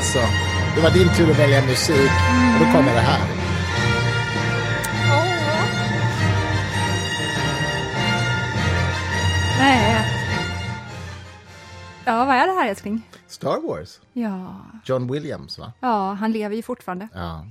alltså. Det var din tur att välja musik och då kommer det här. Nej. Ja, vad är det här älskling? Star Wars. Ja. John Williams, va? ja, han lever ju fortfarande. Ja.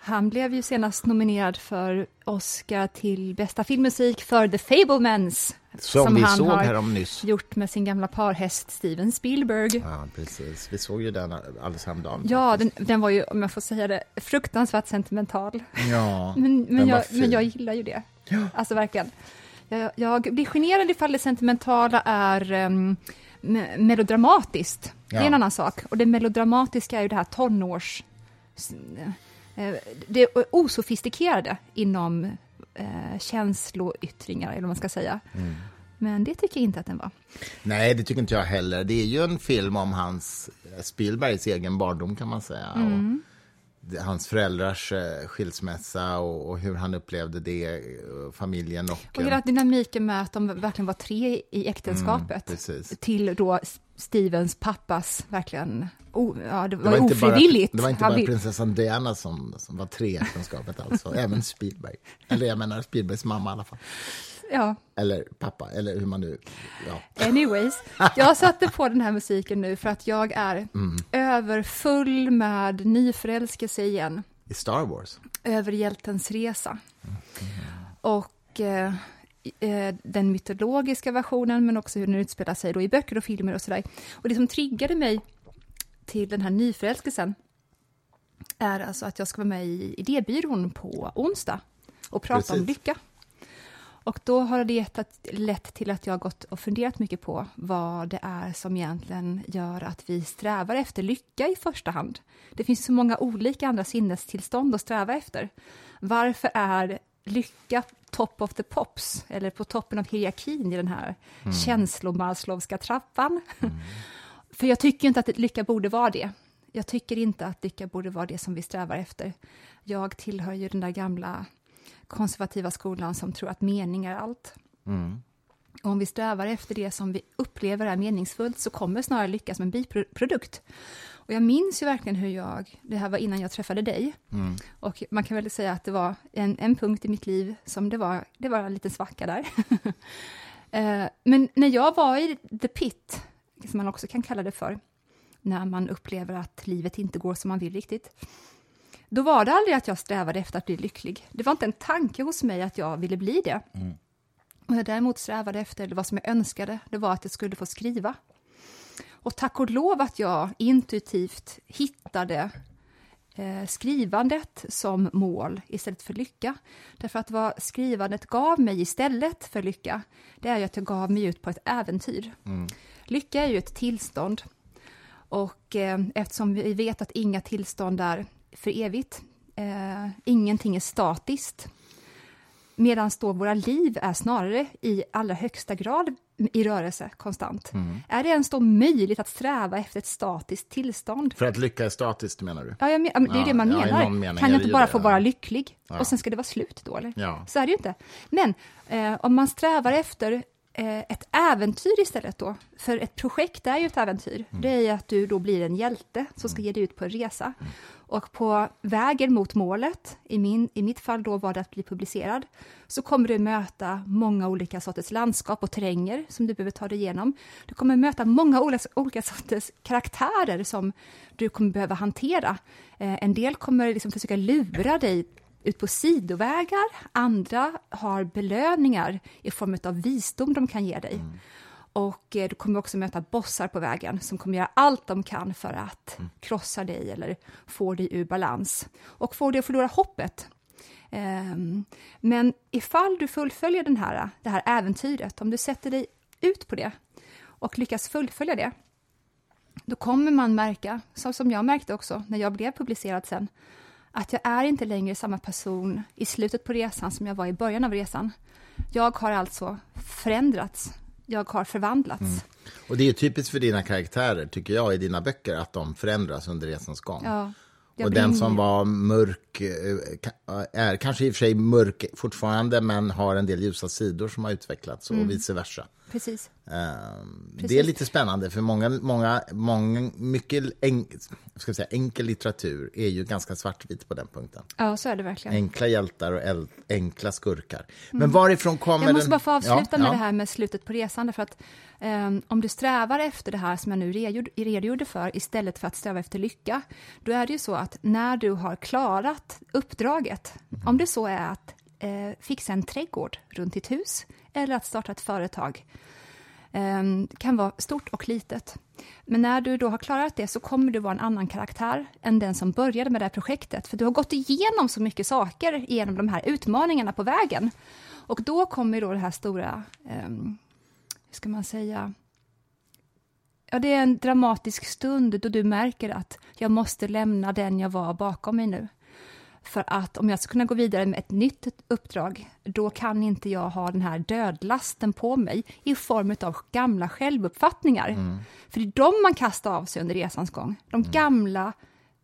Han blev ju senast nominerad för Oscar till bästa filmmusik för The Fablemans. Som, vi han såg har härom nyss. gjort med sin gamla parhäst Steven Spielberg. Ja, precis. Vi såg ju den alldeles häromdagen. Ja, den, den var ju, om jag får säga det, fruktansvärt sentimental. Ja, Men, men, jag, men jag gillar ju det. Alltså verkligen. Jag, jag blir generad ifall det sentimentala är um, me- melodramatiskt. Det är Ja. en annan sak. Och det melodramatiska är ju det här tonårs... eh, Det osofistikerade inom eh, känsloyttringar, eller vad man ska säga. Mm. Men det tycker jag inte att den var. Nej, det tycker inte jag heller. Det är ju en film om hans Spielbergs egen barndom kan man säga. Mm. Och hans föräldrars eh, skilsmässa och, och hur han upplevde det, eh, familjen och... Och hela dynamiken med att de verkligen var tre i äktenskapet. Mm, precis. till då Stevens pappas verkligen... O, ja, det det var, inte bara, ofrivilligt. det var inte bara vill- prinsessan Diana som, som var tre i äktenskapet alltså, även Spielberg. Eller jag menar Spielbergs mamma i alla fall. Ja, Eller pappa, eller hur man nu... Ja. anyways. Jag satte på den här musiken nu för att jag är Mm. överfull med nyförälskelse igen. I Star Wars. Över hjältens resa. Och eh, eh, den mytologiska versionen, men också hur den utspelar sig då i böcker och filmer och sådär. Och det som triggade mig till den här nyförälskelsen är alltså att jag ska vara med i idébyrån på onsdag och prata om Precis. lycka. Och då har det gett att, lett till att jag har gått och funderat mycket på vad det är som egentligen gör att vi strävar efter lycka i första hand. Det finns så många olika andra sinnestillstånd att sträva efter. Varför är lycka top of the pops, eller på toppen av hierarkin i den här mm. känslomarslowska trappan? För jag tycker inte att lycka borde vara det. Jag tycker inte att lycka borde vara det som vi strävar efter. Jag tillhör ju den där gamla konservativa skolan som tror att mening är allt. Mm. Och om vi strävar efter det som vi upplever är meningsfullt så kommer snarare lycka som en biprodukt. Och jag minns ju verkligen hur jag, det här var innan jag träffade dig, Mm. och man kan väl säga att det var en, en punkt i mitt liv som det var, det var en liten svacka där. Eh, Men när jag var i the pit, som man också kan kalla det för, när man upplever att livet inte går som man vill riktigt, då var det aldrig att jag strävade efter att bli lycklig. Det var inte en tanke hos mig att jag ville bli det. Mm. Och jag däremot strävade efter, eller vad som jag önskade, det var att jag skulle få skriva. Och tack och lov att jag intuitivt hittade eh, skrivandet som mål istället för lycka. Därför att vad skrivandet gav mig istället för lycka, det är att jag gav mig ut på ett äventyr. Mm. Lycka är ju ett tillstånd. Och eh, eftersom vi vet att inga tillstånd är för evigt, eh, ingenting är statiskt, medan då våra liv är snarare i allra högsta grad i rörelse konstant. Mm. Är det ens då möjligt att sträva efter ett statiskt tillstånd? För att lycka är statiskt menar du? Ja, men, det är Ja, det man menar. kan jag inte bara det, få vara lycklig och sen ska det vara slut då, eller? Så är det ju inte. Men eh, om man strävar efter eh, ett äventyr istället då, för ett projekt är ju ett äventyr, Mm. det är ju att du då blir en hjälte som ska ge dig ut på en resa. Och på vägen mot målet, i, min, i mitt fall då var det att bli publicerad, så kommer du möta många olika sorters landskap och terränger som du behöver ta dig igenom. Du kommer möta många olika, olika sorters karaktärer som du kommer behöva hantera. Eh, en del kommer liksom försöka lura dig ut på sidovägar, andra har belöningar i form av visdom de kan ge dig. Mm. Och eh, du kommer också möta bossar på vägen som kommer göra allt de kan för att krossa dig eller få dig ur balans och få dig att förlora hoppet. Ehm, men ifall du fullföljer den här, det här äventyret, om du sätter dig ut på det och lyckas fullfölja det, då kommer man märka, så som jag märkte också när jag blev publicerad sen, att jag är inte längre samma person i slutet på resan som jag var i början av resan. Jag har alltså förändrats. Jag har förvandlats. Och det är typiskt för dina karaktärer, tycker jag, i dina böcker, att de förändras under resans gång. Ja, och den som var mörk eh, ka- är kanske i och för sig mörk fortfarande, men har en del ljusa sidor som har utvecklats och Mm. vice versa. Precis. Ehm, Precis. Det är lite spännande, för många, många, många mycket en, ska säga, enkel litteratur är ju ganska svartvit på den punkten. Ja, så är det verkligen. Enkla hjältar och enkla skurkar. Men varifrån kommer Mm. Jag måste den... bara få avsluta Ja, med ja. det här med slutet på resan, därför att ehm, om du strävar efter det här som jag nu redogjorde för, istället för att sträva efter lycka, då är det ju så att när du har klarat uppdraget, Mm. om det så är att eh, fixa en trädgård runt ditt hus, eller att starta ett företag, Det kan vara stort och litet. Men när du då har klarat det så kommer du vara en annan karaktär än den som började med det här projektet. För du har gått igenom så mycket saker genom de här utmaningarna på vägen. Och då kommer då det här stora, ehm, hur ska man säga, ja det är en dramatisk stund då du märker att jag måste lämna den jag var bakom mig nu. För att om jag ska kunna gå vidare med ett nytt uppdrag, då kan inte jag ha den här dödlasten på mig i form av gamla självuppfattningar. För det är de man kastar av sig under resans gång. De gamla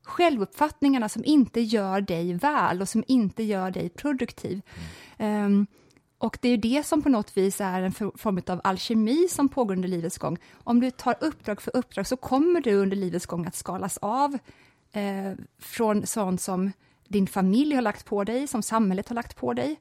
självuppfattningarna som inte gör dig väl och som inte gör dig produktiv. Ehm, och det är ju det som på något vis är en for- form av alkemi som pågår under livets gång. Om du tar uppdrag för uppdrag så kommer du under livets gång att skalas av eh, från sånt som din familj har lagt på dig, som samhället har lagt på dig,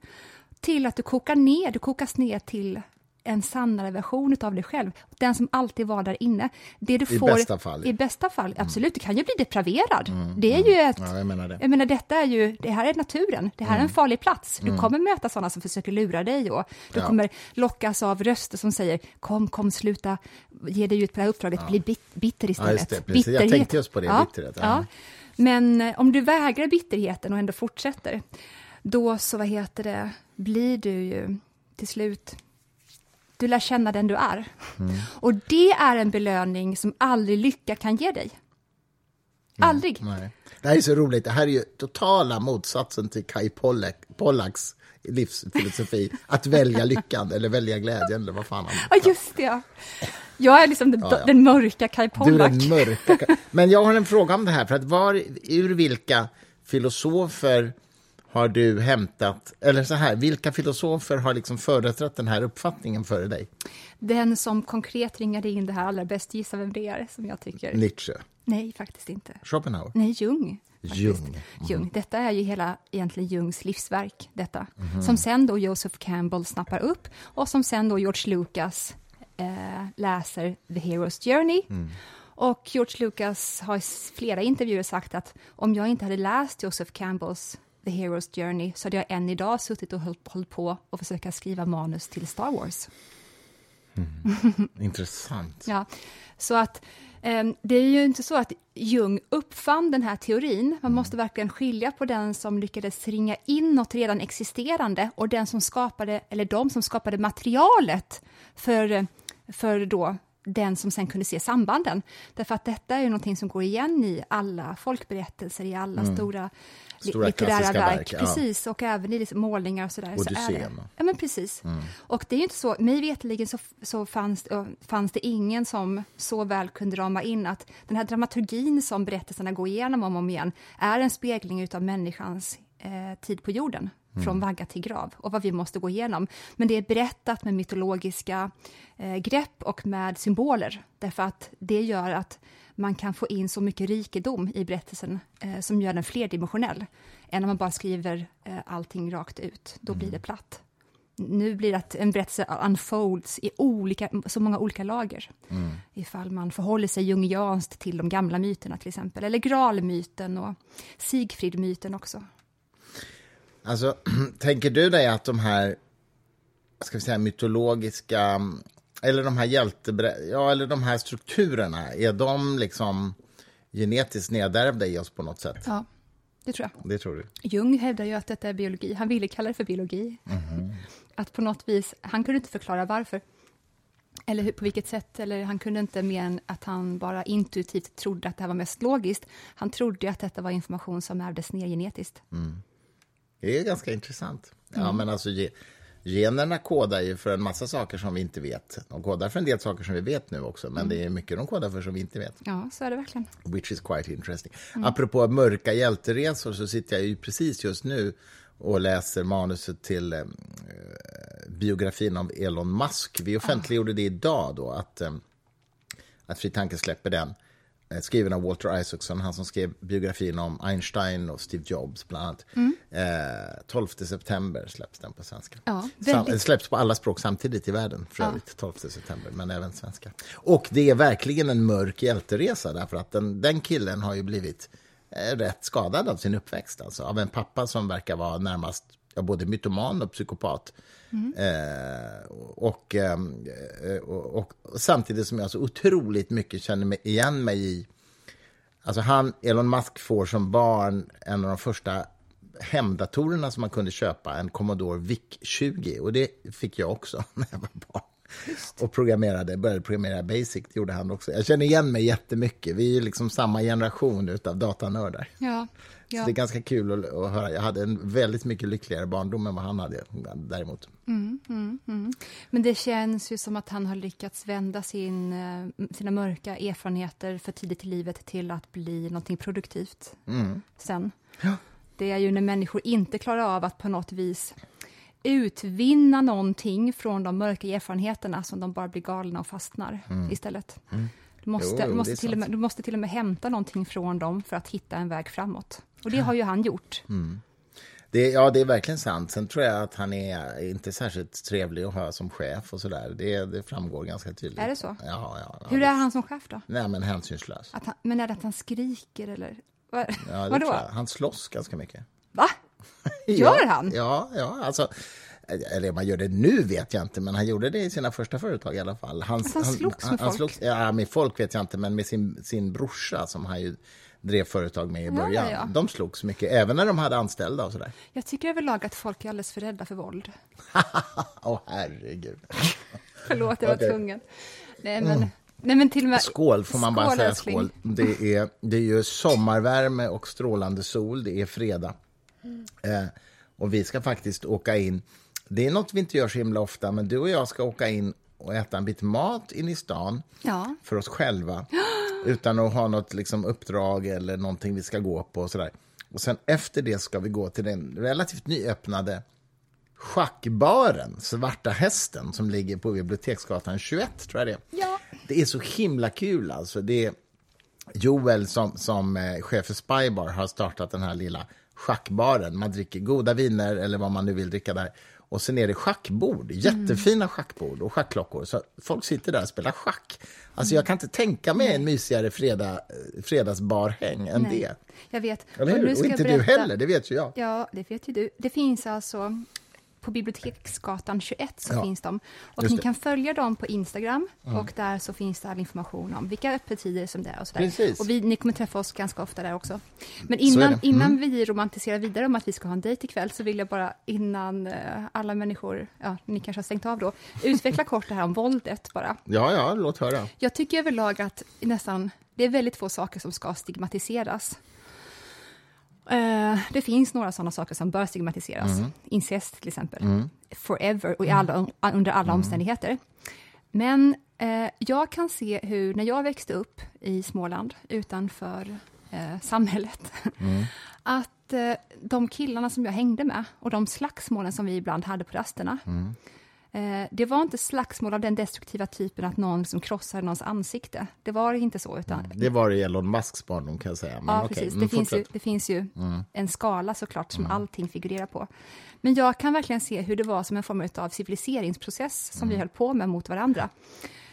till att du kokar ner, du kokas ner till en sannare version av dig själv. Den som alltid var där inne. Det du I får, bästa fall. I bästa fall, absolut. Du kan ju bli depraverad. det är ju ett... Ja, jag menar det. Jag menar, detta är ju, det här är naturen, det här är en farlig plats. Du kommer möta sådana som försöker lura dig och du Ja. kommer lockas av röster som säger kom, kom, sluta, ge dig ut på det här uppdraget, bli bit, bitter istället. just det, precis. Jag tänkte just på det, ja, bitterhet, ja. Men eh, om du vägrar bitterheten och ändå fortsätter, då så, vad heter det, blir du ju till slut du lär känna den du är. Mm. Och det är en belöning som aldrig lycka kan ge dig. Aldrig. Nej. Det här är så roligt. Det här är ju totala motsatsen till Kai Pollak, Pollaks livsfilosofi. Att välja lyckan eller välja glädjen eller vad fan han Ja, just det. ja. Jag är liksom den, Ja, ja. den mörka Kai Du är Pollak. den mörka. Men jag har en fråga om det här. För att var, ur vilka filosofer har du hämtat, eller så här, vilka filosofer har liksom företrätt den här uppfattningen före dig? Den som konkret ringade in det här allra bäst, gissa vem det är som jag tycker. Nietzsche, Nej, faktiskt inte. Schopenhauer, Nej, Jung. Jung. Jung. Detta är ju hela egentligen Jungs livsverk, detta. Mhm. Som sen då Joseph Campbell snappar upp och som sen då George Lucas eh, läser The Hero's Journey. Mm. Och George Lucas har i flera intervjuer sagt att om jag inte hade läst Joseph Campbells The Hero's Journey så hade jag än idag suttit och hållit, hållit på och försöka skriva manus till Star Wars. Intressant. Ja, så att det är ju inte så att Jung uppfann den här teorin. Man måste verkligen skilja på den som lyckades ringa in något redan existerande och den som skapade, eller de som skapade materialet för, för då den som sen kunde se sambanden. Därför att detta är ju någonting som går igen i alla folkberättelser, i alla stora, li- Stora litterära verk. verk, ja. Precis, och även i liksom målningar och sådär. Så är det. Odysseen. Ja, men precis. Och det är inte så, mig veterligen så, så fanns, fanns det ingen som så väl kunde rama in att den här dramaturgin som berättelserna går igenom om och om igen är en spegling av människans eh, tid på jorden, från vagga till grav, och vad vi måste gå igenom. Men det är berättat med mytologiska eh, grepp och med symboler, därför att det gör att man kan få in så mycket rikedom i berättelsen eh, som gör den flerdimensionell, än om man bara skriver eh, allting rakt ut. Då blir det platt. Nu blir det att en berättelse unfolds i olika, så många olika lager. Ifall man förhåller sig jungianskt till de gamla myterna till exempel, eller gralmyten och Sigfrid-myten också. Alltså, tänker du dig att de här ska vi säga, mytologiska eller de här hjälteberä- ja, eller de här strukturerna, är de liksom genetiskt nedärvda i oss på något sätt? Ja, det tror jag. Det tror du? Jung hävdar ju att detta är biologi. Han ville kalla det för biologi. Att på något vis, han kunde inte förklara varför. Eller hur, på vilket sätt, eller han kunde inte mer än att han bara intuitivt trodde att det här var mest logiskt. Han trodde att detta var information som ärvdes ner genetiskt. Det är ganska intressant. Ja, men alltså ge, generna kodar ju för en massa saker som vi inte vet. De kodar för en del saker som vi vet nu också, men det är mycket de kodar för som vi inte vet. Ja, så är det verkligen. Which is quite interesting. Apropå mörka hjälteresor så sitter jag ju precis just nu och läser manuset till eh, biografin av Elon Musk. Vi offentliggjorde det idag då, att, eh, att Fri Tanke släpper den. Eh, skriven av Walter Isaacson, han som skrev biografin om Einstein och Steve Jobs bland annat. Mm. Eh, 12 september släpps den på svenska. Ja, väldigt- den släpps på alla språk samtidigt i världen, för Ja. övrigt, 12 september, men även svenska. Och det är verkligen en mörk hjälteresa, därför att den, den killen har ju blivit eh, rätt skadad av sin uppväxt, alltså av en pappa som verkar vara närmast ja, både mytoman och psykopat. Eh, och, ehm, eh, och, och, och samtidigt som jag så otroligt mycket känner mig igen mig i Alltså han, Elon Musk får som barn en av de första hemdatorerna som man kunde köpa, en Commodore VIC-20. Och det fick jag också när jag var barn. Och programmerade, började programmera Basic, gjorde han också. Jag känner igen mig jättemycket. Vi är liksom samma generation utav datanördar. Ja, Så ja. det är ganska kul att, att höra. Jag hade en väldigt mycket lyckligare barndom än vad han hade däremot. Men det känns ju som att han har lyckats vända sin, eh, sina mörka erfarenheter för tidigt i livet till att bli någonting produktivt sen. Det är ju när människor inte klarar av att på något vis utvinna någonting från de mörka erfarenheterna som de bara blir galna och fastnar istället. Du, måste, Jo, du, måste till och med, du måste till och med hämta någonting från dem för att hitta en väg framåt. Och det har ju han gjort. Det, ja, det är verkligen sant. Sen tror jag att han är inte särskilt trevlig att ha som chef och sådär. Det, det framgår ganska tydligt. Är det så? Ja, ja. ja. Hur är han som chef då? Nej, men hänsynslös. Att han, men är det att han skriker eller? Vad, Ja, vadå? Han slåss ganska mycket. Va? Gör han? Ja, ja, alltså. Eller om han gör det nu vet jag inte, men han gjorde det i sina första företag i alla fall. Att han slogs med folk? slogs- ja, med folk vet jag inte, men med sin, sin brorsa som han ju drev företag med i början. ja. De slogs mycket, även när de hade anställda och sådär. Jag tycker överlag att folk är alldeles för rädda för våld. Åh, herregud. Förlåt, jag var Okej. tvungen. Nej, men, nej, men till med... Skål, får man bara Skål, säga älskling. skål. Det är, det är ju sommarvärme och strålande sol, det är fredag. Eh, och vi ska faktiskt åka in, det är något vi inte gör så himla ofta, men du och jag ska åka in och äta en bit mat in i stan Ja. för oss själva. Utan att ha något liksom, uppdrag eller någonting vi ska gå på och sådär. Och sen efter det ska vi gå till den relativt nyöppnade schackbaren, Svarta Hästen, som ligger på Biblioteksgatan 21, tror jag det. Ja. Det är så himla kul alltså. Det är Joel som, som eh, chef för Spybar har startat den här lilla schackbaren. Man dricker goda viner eller vad man nu vill dricka där. Och sen är det schackbord, jättefina schackbord och schackklockor. Så folk sitter där och spelar schack. Alltså jag kan inte tänka mig en mysigare fredag, fredagsbarhäng än Nej, det. Jag vet. Eller Och nu Och ska inte jag du berätta- heller, det vet ju jag. Ja, det vet ju du. Det finns alltså på Biblioteksgatan 21 så Ja, finns de. Och ni det. kan följa dem på Instagram och där så finns det all information om vilka öppettider som det är och sådär. Precis. Och vi, ni kommer träffa oss ganska ofta där också. Men Så är innan. Mm. innan vi romantiserar vidare om att vi ska ha en dejt ikväll så vill jag bara innan eh, alla människor, ja, ni kanske har stängt av då, utveckla kort det här om våldet bara. Ja, ja, låt höra. Jag tycker överlag att nästan, det är väldigt få saker som ska stigmatiseras. Eh, det finns några sådana saker som bör stigmatiseras. Incest till exempel. Forever och i alla, under alla omständigheter. Men eh, jag kan se hur, när jag växte upp i Småland utanför eh, samhället, att eh, de killarna som jag hängde med och de slagsmålen som vi ibland hade på rasterna, Eh, det var inte slagsmål av den destruktiva typen att någon som krossade någons ansikte. Det var inte så. Utan, Det var det Elon Musks barndom kan jag säga. Men ja, okej, precis. Det finns, ju, det finns ju en skala såklart som allting figurerar på. Men jag kan verkligen se hur det var som en form av civiliseringsprocess som vi höll på med mot varandra.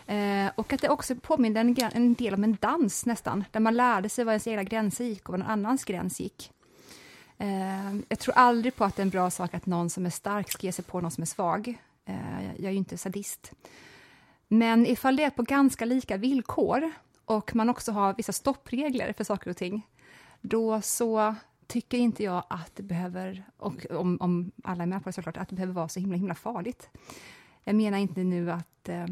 Eh, och att det också påminner en, en del om en dans nästan, där man lärde sig var ens egna gränser gick och var någon annans gräns gick. Eh, jag tror aldrig på att det är en bra sak att någon som är stark ska ge sig på någon som är svag. Jag, jag är ju inte sadist. Men ifall det är på ganska lika villkor och man också har vissa stoppregler för saker och ting, då så tycker inte jag att det behöver, och om, om alla är med på det såklart, att det behöver vara så himla, himla farligt. Jag menar inte nu att... Eh,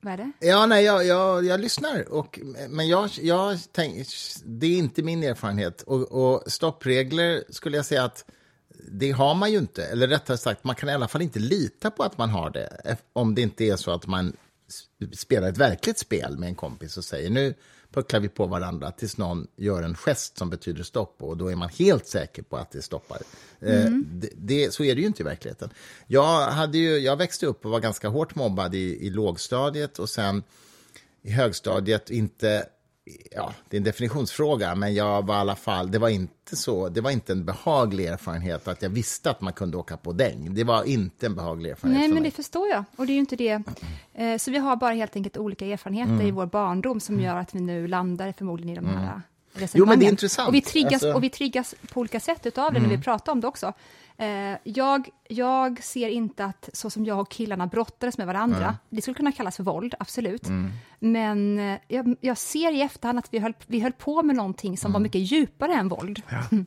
vad är det? Ja, nej, jag, jag, jag lyssnar. Och, men jag, jag tänk, det är inte min erfarenhet. Och, och stoppregler skulle jag säga att det har man ju inte. Eller rättare sagt, man kan i alla fall inte lita på att man har det. Om det inte är så att man spelar ett verkligt spel med en kompis och säger nu pucklar vi på varandra tills någon gör en gest som betyder stopp och då är man helt säker på att det stoppar. Eh, det, det, så är det ju inte i verkligheten. Jag, hade ju, jag växte upp och var ganska hårt mobbad i, i lågstadiet och sen i högstadiet inte ja, det är en definitionsfråga, men jag var i alla fall, det var inte så, det var inte en behaglig erfarenhet att jag visste att man kunde åka på däng. Det var inte en behaglig erfarenhet Nej, men det förstår jag. Och det är ju inte det. Eh, så vi har bara helt enkelt olika erfarenheter Mm. i vår barndom som gör att vi nu landar förmodligen i de här Jo, men det är intressant. Och vi triggas, Alltså- och vi triggas på olika sätt utav det när vi pratar om det också. Eh, jag, jag ser inte att så som jag och killarna brottades med varandra, det skulle kunna kallas för våld, absolut. Men eh, jag, jag ser i efterhand att vi höll, vi höll på med någonting som var mycket djupare än våld.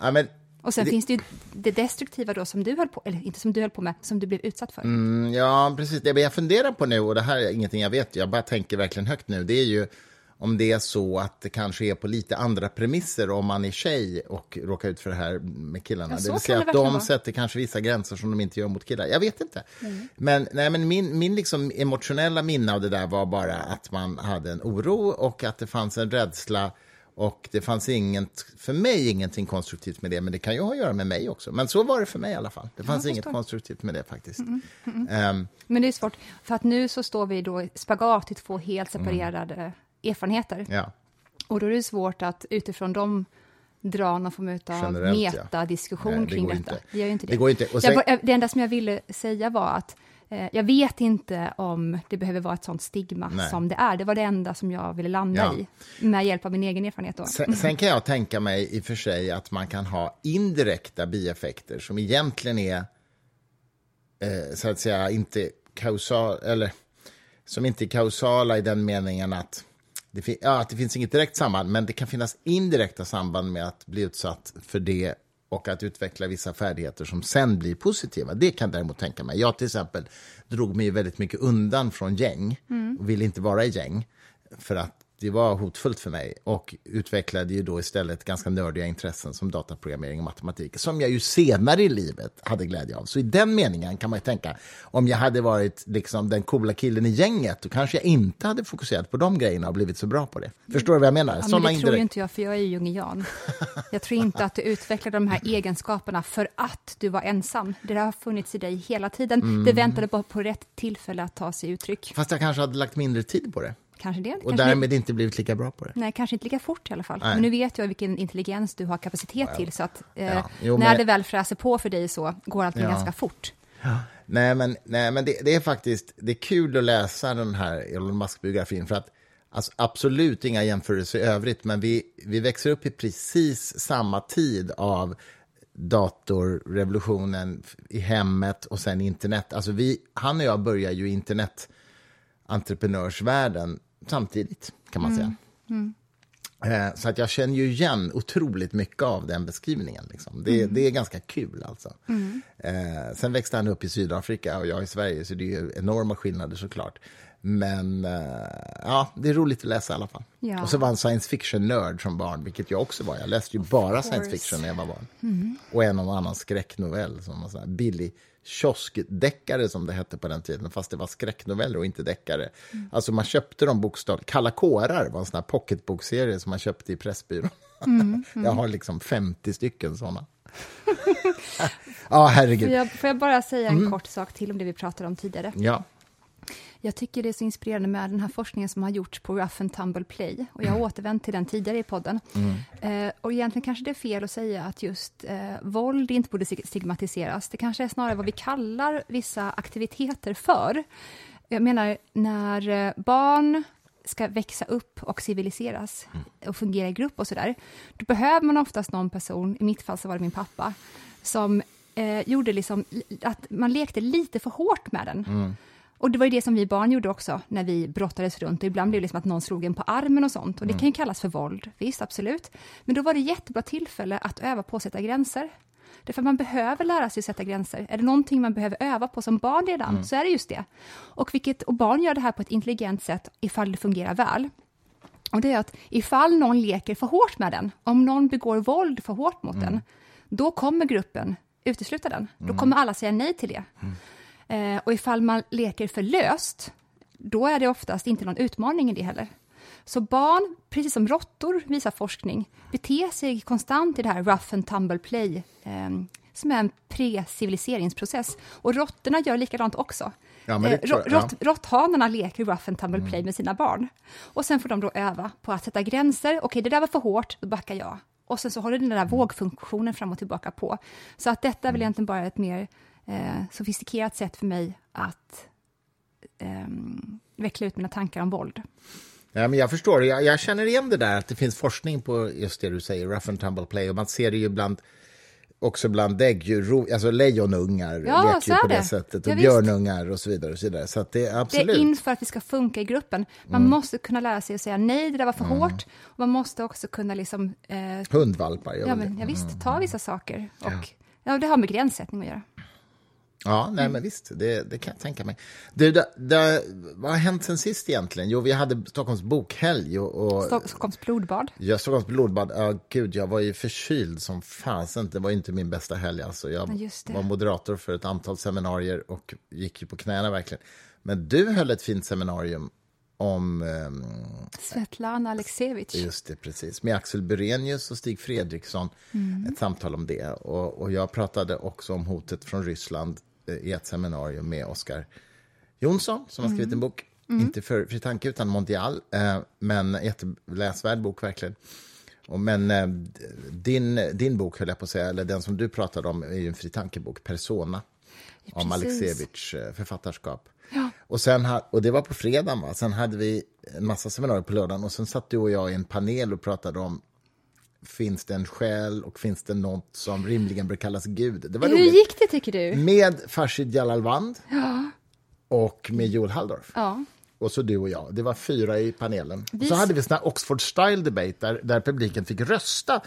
Ja, men, Och sen Det- finns det ju det destruktiva då som du höll på, eller inte som du höll på med, som du blev utsatt för. mm, ja, precis. Det jag funderar på nu, och det här är ingenting jag vet, jag bara tänker verkligen högt nu, det är ju om det är så att det kanske är på lite andra premisser om man är tjej och råkar ut för det här med killarna. Ja, det vill säga det att de vara. sätter kanske vissa gränser som de inte gör mot killar. Jag vet inte. Men, nej, men min, min liksom emotionella minne av det där var bara att man hade en oro och att det fanns en rädsla och det fanns inget, för mig ingenting konstruktivt med det, men det kan ju ha att göra med mig också. Men så var det för mig i alla fall. Det fanns inget konstruktivt med det faktiskt. Ehm, Men det är svårt, för att nu så står vi då i spagat i två helt separerade erfarenheter. ja. Och då är det svårt att utifrån dem dra någon form av Generellt, ja. metadiskussion Nej, det kring går detta. inte. Det gör inte det. Det går inte. Och sen- jag, det enda som jag ville säga var att eh, jag vet inte om det behöver vara ett sånt stigma Nej. som det är. Det var det enda som jag ville landa Ja. i, med hjälp av min egen erfarenhet. Då. Sen, sen kan jag tänka mig i och för sig att man kan ha indirekta bieffekter som egentligen är eh, så att säga inte kausal, eller som inte är kausala i den meningen att det, fin- ja, att det finns inget direkt samband, men det kan finnas indirekta samband med att bli utsatt för det och att utveckla vissa färdigheter som sen blir positiva. Det kan jag däremot tänka mig. Jag till exempel drog mig väldigt mycket undan från gäng och ville inte vara i gäng för att det var hotfullt för mig och utvecklade ju då istället ganska nördiga intressen som dataprogrammering och matematik som jag ju senare i livet hade glädje av. Så i den meningen kan man ju tänka, om jag hade varit liksom den coola killen i gänget då kanske jag inte hade fokuserat på de grejerna och blivit så bra på det. Förstår du vad jag menar? Ja, men det tror inte jag, för jag är ju jungian. Jag tror inte att du utvecklade de här egenskaperna för att du var ensam. Det har funnits i dig hela tiden. Mm. Det väntade bara på rätt tillfälle att ta sig uttryck. Fast jag kanske hade lagt mindre tid på det Kanske det. och kanske därmed inte blivit lika bra på det. Nej, kanske inte lika fort i alla fall. Nej. Men nu vet jag vilken intelligens du har kapacitet till, så att eh, Ja, jo, när men- det väl fräser på för dig så går allting Ja. ganska fort. Nej, men, nej, men det, det är faktiskt det är kul att läsa den här Elon Musk-biografin för att alltså, absolut inga jämförelser i övrigt, men vi, vi växer upp i precis samma tid av datorrevolutionen i hemmet och sen internet. Alltså vi, han och jag börjar ju i internetentreprenörsvärlden samtidigt, kan man säga. Eh, Så att jag känner ju igen otroligt mycket av den beskrivningen. Liksom. Det, det är ganska kul alltså. Eh, sen växte han upp i Sydafrika och jag i Sverige, så det är ju enorma skillnader såklart. Men eh, ja, det är roligt att läsa i alla fall. Ja. Och så var han science fiction-nörd som barn, vilket jag också var. Jag läste ju bara science course. fiction när jag var barn. Och en och annan skräcknovell, som var sån här billig kioskdeckare som det hette på den tiden, fast det var skräcknoveller och inte deckare. Alltså man köpte dem bokstavligt. Kalla kårar var en sån här pocketbokserie som man köpte i Pressbyrån. jag har liksom 50 stycken såna. Ja, herregud. Får jag, får jag bara säga en Mm. kort sak till om det vi pratade om tidigare? Ja. Jag tycker det är så inspirerande med den här forskningen som har gjorts på Rough and Tumble Play. Och jag har återvänt till den tidigare i podden. Eh, och egentligen kanske det är fel att säga att just eh, våld inte borde stig- stigmatiseras. Det kanske är snarare vad vi kallar vissa aktiviteter för. Jag menar, när eh, barn ska växa upp och civiliseras och fungera i grupp och sådär, då behöver man oftast någon person, i mitt fall så var det min pappa, som eh, gjorde liksom att man lekte lite för hårt med den. Och det var ju det som vi barn gjorde också när vi brottades runt. Och ibland blev det som att någon slog en på armen och sånt. Och det kan ju kallas för våld, visst absolut. Men då var det jättebra tillfälle att öva på att sätta gränser. Därför att man behöver lära sig att sätta gränser. Är det någonting man behöver öva på som barn redan, så är det just det. Och, vilket, och barn gör det här på ett intelligent sätt ifall det fungerar väl. Och det är att ifall någon leker för hårt med den, om någon begår våld för hårt mot den, då kommer gruppen utesluta den. Då kommer alla säga nej till det. Eh, och ifall man leker för löst, då är det oftast inte någon utmaning i det heller. Så barn, precis som råttor visar forskning, beter sig konstant i det här rough and tumble play, eh, som är en pre-civiliseringsprocess. Och råttorna gör likadant också. Ja, Eh, tror rå- jag, ja. Mm. Råtthanarna leker rough and tumble play med sina barn. Och sen får de då öva på att sätta gränser. Okej, det där var för hårt, då backar jag. Och sen så har du den där vågfunktionen fram och tillbaka på. Så att detta är väl egentligen bara ett mer eh, sofistikerat sätt för mig att ehm, veckla ut mina tankar om våld. Ja, men jag förstår, jag, jag känner igen det där att det finns forskning på just det du säger, rough and tumble play, och man ser det ju bland också bland däggdjur, alltså lejonungar Ja, leker ju på det, det. sättet, Ja, och visst. björnungar och så vidare. Och så vidare. Så det är Det absolut. Mm. är inför att vi ska funka i gruppen. Man måste kunna lära sig att säga nej, det där var för hårt. Och man måste också kunna liksom, eh, Hundvalpar ja, men, det. ja, visst, ta vissa saker. Och, ja. det har med gränssättning att göra. Ja, nej, men visst, det, det kan jag tänka mig. Du, det, det, vad har hänt sen sist egentligen? Jo, vi hade Stockholms bokhelg och, och Stock- Stockholms blodbad. Ja, Stockholms blodbad. Ja, gud, jag var ju förkyld som fasen. Det var inte min bästa helg. Alltså. Jag var moderator för ett antal seminarier och gick ju på knäna verkligen. Men du höll ett fint seminarium om, ehm, Svetlana Aleksejevitj. just det, precis, med Axel Burenius och Stig Fredriksson. Mm. Ett samtal om det. Och, och jag pratade också om hotet från Ryssland i ett seminarium med Oskar Jonsson som har skrivit Mm. en bok. Inte för Fri Tanke, utan Mondial. Eh, men jätteläsvärd bok, verkligen. Och men eh, din, din bok, höll jag på att säga, eller den som du pratade om, är ju en Fri Tanke-bok, Persona, om precis. Aleksejevitj eh, författarskap. Och, sen och det var på fredagen, va? sen hade vi en massa seminarier på lördagen och sen satt du och jag i en panel och pratade om Finns det en själ och finns det något som rimligen bör kallas Gud? Det var Hur roligt. gick det, tycker du? Med Farshid Jalalvand och med Joel Halldorf. Ja. Och så du och jag. Det var fyra i panelen. Vi- Så hade vi sån Oxford style debate där, där publiken fick rösta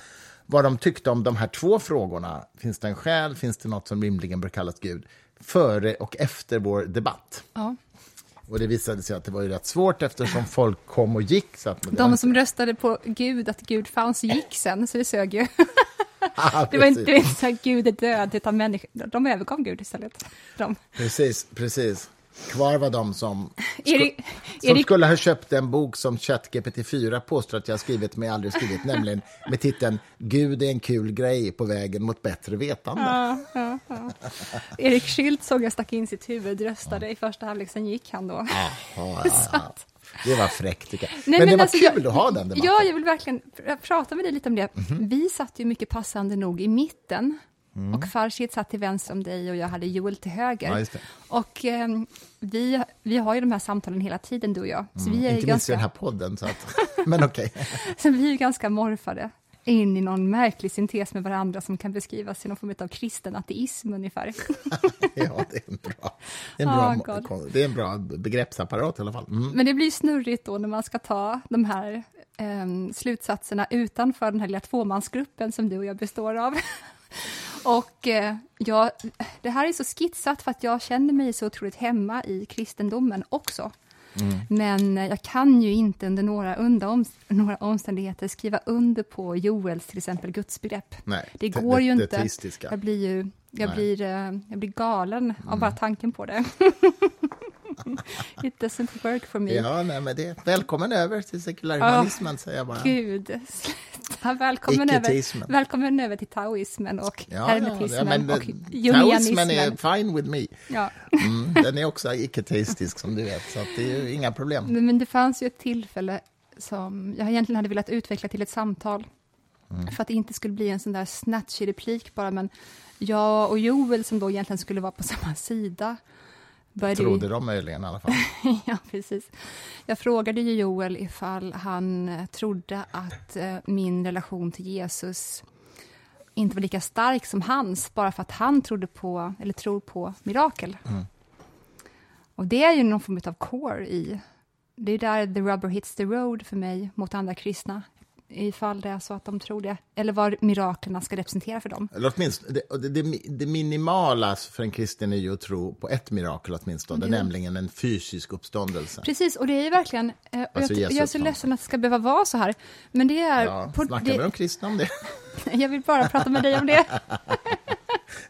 vad de tyckte om de här två frågorna. Finns det en själ? Finns det något som rimligen bör kallas Gud? Före och efter vår debatt. ja. Och det visade sig att det var ju rätt svårt eftersom folk kom och gick. Så att De inte- som röstade på Gud, att Gud fanns, gick sen, så det sög ju. Ah, Det var inte, precis. det var inte så att Gud är död, utan människor, de övergav Gud istället. De. Precis, precis. Kvar var de som, Erik, som Erik, skulle ha köpt en bok som ChatGPT4 påstår att jag har skrivit men jag aldrig skrivit, nämligen med titeln Gud är en kul grej på vägen mot bättre vetande. ja, ja, ja. Erik Schilt såg jag stack in sitt huvud, röstade i första halvlek, sen gick han då. Ja. att- Det var fräckt, tycker jag. Nej, men, det var alltså, kul jag- att ha den debatten. Ja, jag vill verkligen pr- prata med dig lite om det. Mhm. Vi satt ju mycket passande nog i mitten. Mm. Och Farshid satt till vänster om dig och jag hade Joel till höger. Ja. Och ehm, vi, vi har ju de här samtalen hela tiden, du och jag. Så vi är Mm. Inte minst i ganska, den här podden, så att, men okej. så vi är ganska morfade in i någon märklig syntes med varandra som kan beskrivas i någon form av kristen ateism ungefär. Ja, det är en bra, det är en Ah, bra, God. det är en bra begreppsapparat i alla fall. Mm. Men det blir snurrigt då när man ska ta de här em, slutsatserna utanför den här lilla tvåmansgruppen som du och jag består av. och eh, jag, det här är så skitsat för att jag känner mig så otroligt hemma i kristendomen också. Men eh, jag kan ju inte under några, unda om, några omständigheter skriva under på Joels till exempel gudsbegrepp. Nej, Det det- går det- ju det inte. teistiska. Jag blir ju jag Nej. blir, eh, jag blir galen av bara tanken på det. It doesn't work for me. Ja, nej, men det, välkommen över till sekularimanismen, säger jag bara. Gud, sluta. Välkommen över, välkommen över till taoismen och Ja, hermetismen ja, och taoismen är fine with me. Ja. Mm, den är också icke-teistisk som du vet, så det är ju inga problem. Men, men det fanns ju ett tillfälle som jag egentligen hade velat utveckla till ett samtal. Mm. För att det inte skulle bli en sån där snatchig replik bara, men jag och Joel som då egentligen skulle vara på samma sida började Trodde de möjligen i alla fall. ja, precis. Jag frågade ju Joel ifall han eh, trodde att eh, min relation till Jesus inte var lika stark som hans, bara för att han trodde på, eller tror på mirakel. Och det är ju någon form av core i... Det är där the rubber hits the road för mig mot andra kristna, ifall det är så att de tror det, eller vad miraklerna ska representera för dem. Eller åtminstone, det, det, det, minimala för en kristen är ju att tro på ett mirakel åtminstone, nämligen en fysisk uppståndelse. Precis, och det är ju verkligen... Eh, Alltså jag, jag är så ledsen att det ska behöva vara så här, men det är... Ja, på- snackar det- vi om kristna om det? Jag vill bara prata med dig om det.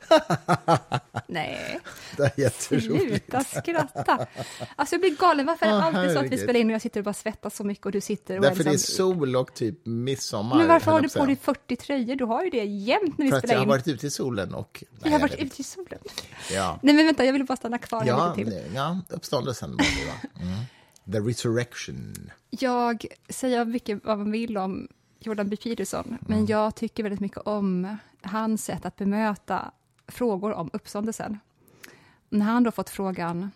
Nej. Det är jätteroligt. Sluta skratta. Alltså jag blir galen. Varför är det Åh, alltid så att vi spelar in och jag sitter och bara svettas så mycket och du sitter och Därför det är liksom- sol och typ midsommar. Men varför har du på dig 40 tröjor? Du har ju det jämt när vi För att jag spelar har in. varit ute i solen och... Jag Nej, har jag varit vet inte. ute i solen. Ja, Nej men vänta, jag vill bara stanna kvar ja, lite till. ja uppståndelsen var det, va? Mm. The resurrection. Jag säger mycket vad man vill om Jordan B. Peterson, Mm. men jag tycker väldigt mycket om hans sätt att bemöta frågor om uppståndelsen. När han då fått frågan,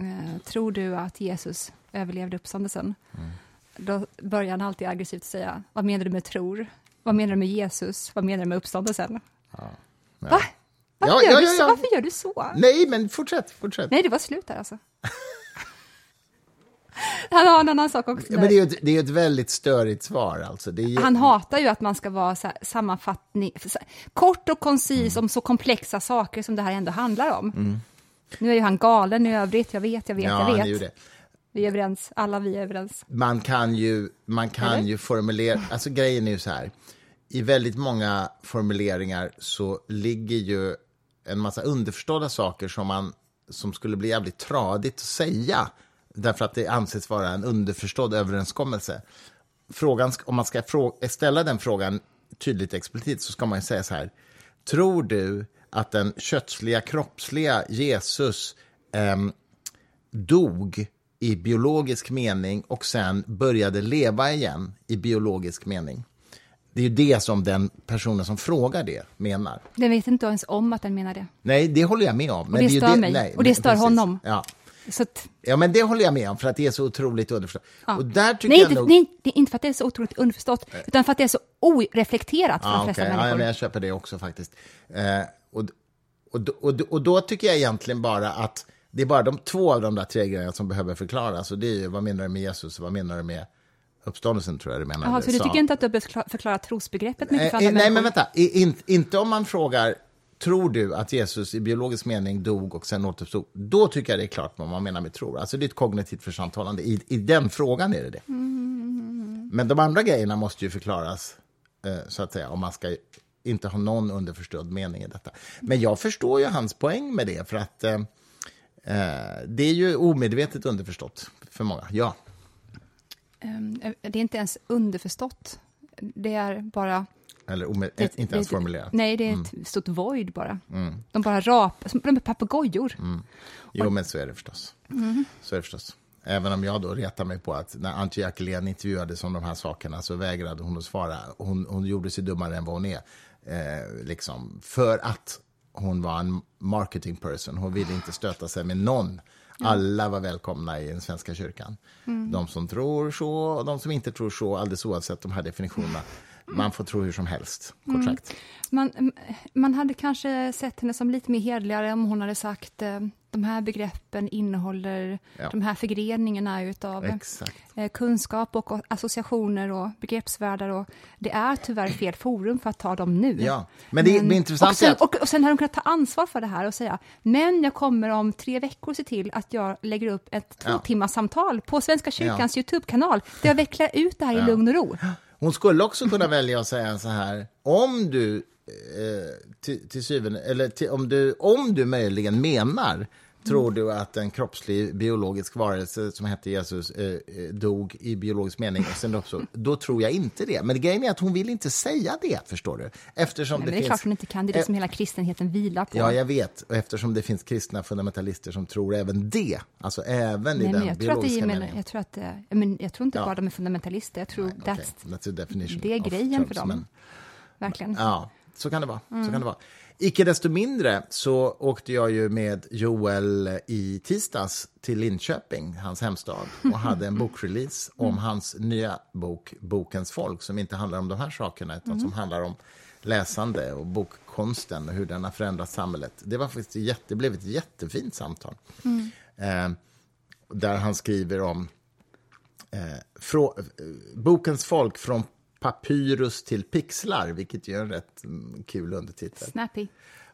eh, tror du att Jesus överlevde uppståndelsen? Mm. Då börjar han alltid aggressivt säga, vad menar du med tror? Vad menar du med Jesus? Vad menar du med uppståndelsen? Ja. Va? Varför, Ja, gör ja, du ja, så? ja. Varför gör du så? Nej, men fortsätt, fortsätt. Nej, det var slut där alltså. Han har en annan sak också. Ja, men det är ju ett, det är ett väldigt störigt svar. Alltså. Ju, Han hatar ju att man ska vara så här, sammanfattning, kort och koncis om så komplexa saker som det här ändå handlar om. Nu är ju han galen i övrigt, jag vet, jag vet, ja, jag vet. är det. Vi är överens, alla vi är överens. Man kan ju, man kan Eller? ju formulera... Alltså grejen är ju så här. I väldigt många formuleringar så ligger ju en massa underförstådda saker som, man, som skulle bli jävligt tradigt att säga därför att det anses vara en underförstådd överenskommelse. Frågan, om man ska ställa den frågan tydligt explicit så ska man ju säga så här. Tror du att den kötsliga, kroppsliga Jesus ehm, dog i biologisk mening och sen började leva igen i biologisk mening. Det är ju det som den personen som frågar det menar. Den vet inte ens om att den menar det. Nej, det håller jag med om. Men det stör mig. Och det stör honom. Ja. Att, ja, men det håller jag med om, för att det är så otroligt underförstått. ja. Och där tycker nej, jag inte, nog... nej, inte för att det är så otroligt underförstått, utan för att det är så oreflekterat för Ja, de flesta okej. människor. Ja, men jag köper det också faktiskt. Eh, och, och, och, och då tycker jag egentligen bara att det är bara de två av de där tre grejerna som behöver förklaras. Och det är ju, vad menar du med Jesus och vad menar du med uppståndelsen, tror jag du menar. Jaha, så du tycker inte att du behövt förklara trosbegreppet mycket för Eh, andra eh, nej, men människor? vänta. I, in, inte om man frågar Tror du att Jesus i biologisk mening dog och sen återuppstod? Då tycker jag det är klart vad man menar med tror. Alltså det är ett kognitivt förståndshållande. I, I den frågan är det det. Men de andra grejerna måste ju förklaras, eh, så att säga, om man ska inte ha någon underförstådd mening i detta. Men jag förstår ju hans poäng med det, för att eh, eh det är ju omedvetet underförstått för många. Ja, ehm, eh, Det är inte ens underförstått. Det är bara eller Det, inte ens formulerat. Nej, det är ett stort void bara. De bara rapar, som- de är papegojor. Jo, men så är det förstås. Så är det förstås. Även om jag då retar mig på att när Antje Jackelén intervjuades om de här sakerna så vägrade hon att svara. Hon, hon gjorde sig dummare än vad hon är. Eh, liksom, för att hon var en marketing person. Hon ville inte stöta sig med någon. Alla var välkomna i den svenska kyrkan. De som tror så och de som inte tror så, alldeles oavsett de här definitionerna. Man får tro hur som helst, kort sagt. Man, man hade kanske sett henne som lite mer hederligare om hon hade sagt eh, de här begreppen innehåller Ja. de här förgreningarna utav Exakt. eh, kunskap och associationer och begreppsvärldar. Och det är tyvärr fel forum för att ta dem nu. Ja, men det, det intressanta och, sen, är att... och, och sen har de kunnat ta ansvar för det här och säga, men jag kommer om tre veckor se till att jag lägger upp ett två Ja. timmars samtal på Svenska kyrkans Youtube-kanal, där jag vecklar ut det här i Ja. lugn och ro. Hon skulle också kunna välja att säga så här, om du eh, till, till syvende, eller till, om, du, om du möjligen menar, tror du att en kroppslig biologisk varelse som hette Jesus eh, eh, dog i biologisk mening och sen uppstod, då tror jag inte det. Men grejen är att hon vill inte säga det, förstår du. Eftersom Nej, det men det är finns... klart hon inte kan, det är det som hela kristenheten vilar på. Ja, jag vet. Och eftersom det finns kristna fundamentalister som tror även det, alltså även i Nej, den men jag tror att det biologiska meningen. jag tror att det, men jag tror inte Ja. bara de är fundamentalister, jag tror Okej, that's, that's a definition det är grejen för dem. men- verkligen. Ja, så kan det vara. Så kan det vara. Icke desto mindre så åkte jag ju med Joel i tisdags till Linköping, hans hemstad, och hade en bokrelease om hans nya bok Bokens folk, som inte handlar om de här sakerna, utan som handlar om läsande och bokkonsten och hur den har förändrat samhället. Det, var faktiskt jätte, det blev ett jättefint samtal. Eh, där han skriver om eh, frå, eh, bokens folk från papyrus till pixlar, vilket ju är en rätt mm, kul undertitel. Snappy.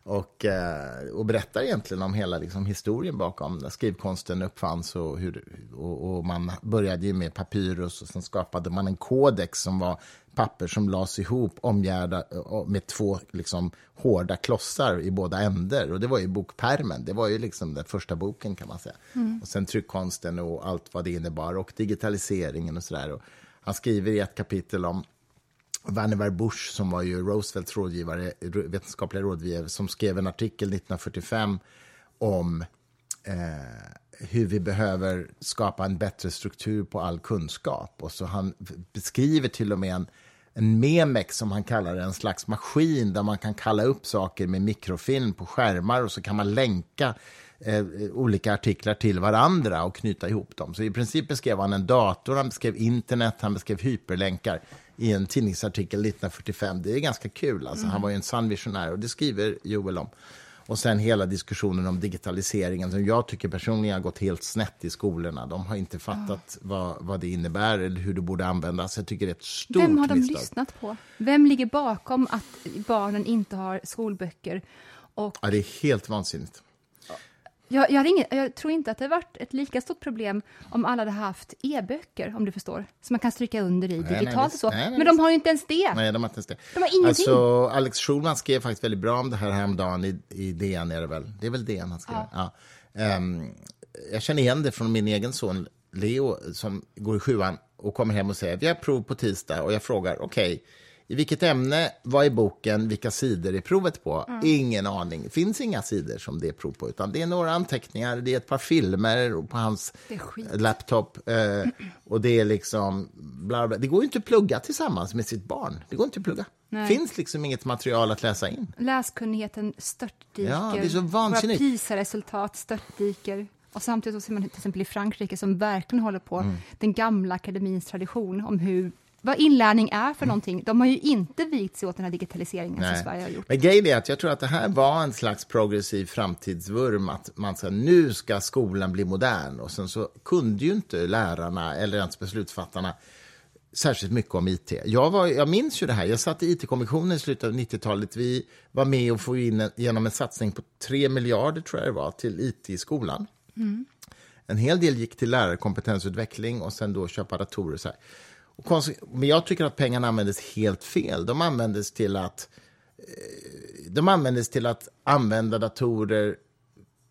Och, eh, och berättar egentligen om hela liksom, historien bakom när skrivkonsten uppfanns. Och, hur, och, och, man började ju med papyrus och sen skapade man en kodex som var papper som lades ihop omgärda med två liksom, hårda klossar i båda ändar. Och det var ju bokpermen, det var ju liksom den första boken kan man säga. Mm. Och sen tryckkonsten och allt vad det innebar och digitaliseringen och sådär. Han skriver i ett kapitel om Vannevar Bush, som var ju Roosevelts rådgivare, vetenskapliga rådgivare, som skrev en artikel 1945 om eh, hur vi behöver skapa en bättre struktur på all kunskap. Och så Han beskriver till och med en, en memex, som han kallar det, en slags maskin där man kan kalla upp saker med mikrofilm på skärmar och så kan man länka eh, olika artiklar till varandra och knyta ihop dem. Så i princip beskrev han en dator, han beskrev internet, han beskrev hyperlänkar i en tidningsartikel 1945. Det är ganska kul. Alltså. Mm. Han var ju en sann visionär och det skriver Joel om. Och sen hela diskussionen om digitaliseringen som jag tycker personligen har gått helt snett i skolorna. De har inte fattat ja. vad, vad det innebär eller hur det borde användas. Jag tycker det är ett stort Vem har de misstag. lyssnat på? Vem ligger bakom att barnen inte har skolböcker? Och... Ja, det är helt vansinnigt. Jag, jag, inget, jag, tror inte att det varit ett lika stort problem om alla hade haft e-böcker, om du förstår, som man kan stryka under i digitalt nej, nej, och så. Nej, men de har ju inte ens det. Nej, de har inte ens det. De har ingenting. Alltså, Alex Schulman skrev faktiskt väldigt bra om det här häromdagen i, i DN, är det väl? Det är väl DN han skrev? Ja. ja. Um, jag känner igen det från min egen son Leo, som går i sjuan och kommer hem och säger vi har prov på tisdag och jag frågar, okej, okay, i vilket ämne, vad är boken, vilka sidor är provet på? Mm. Ingen aning. Det finns inga sidor som det är prov på, utan det är några anteckningar, det är ett par filmer på hans laptop eh, och det är liksom bla, bla. Det går inte att plugga tillsammans med sitt barn. Det går inte att plugga. Det finns liksom inget material att läsa in. Läskunnigheten störtdyker. Ja, det är så vansinnigt. Våra PISA-resultat störtdyker. Och samtidigt så ser man till exempel i Frankrike som verkligen håller på mm. den gamla akademins tradition om hur vad inlärning är för någonting. De har ju inte vikt sig åt den här digitaliseringen Nej. som Sverige har gjort. Men grejen är att jag tror att det här var en slags progressiv framtidsvurm, att man sa nu ska skolan bli modern. Och sen så kunde ju inte lärarna eller ens beslutsfattarna särskilt mycket om it. Jag, var, jag minns ju det här. Jag satt i it-kommissionen i slutet av 90-talet. Vi var med och få in en, genom en satsning på 3 miljarder tror jag det var, till it i skolan. Mm. En hel del gick till lärarkompetensutveckling och sen då köpa datorer. Så här. Men jag tycker att pengarna användes helt fel. De användes till att, eh, de användes till att använda datorer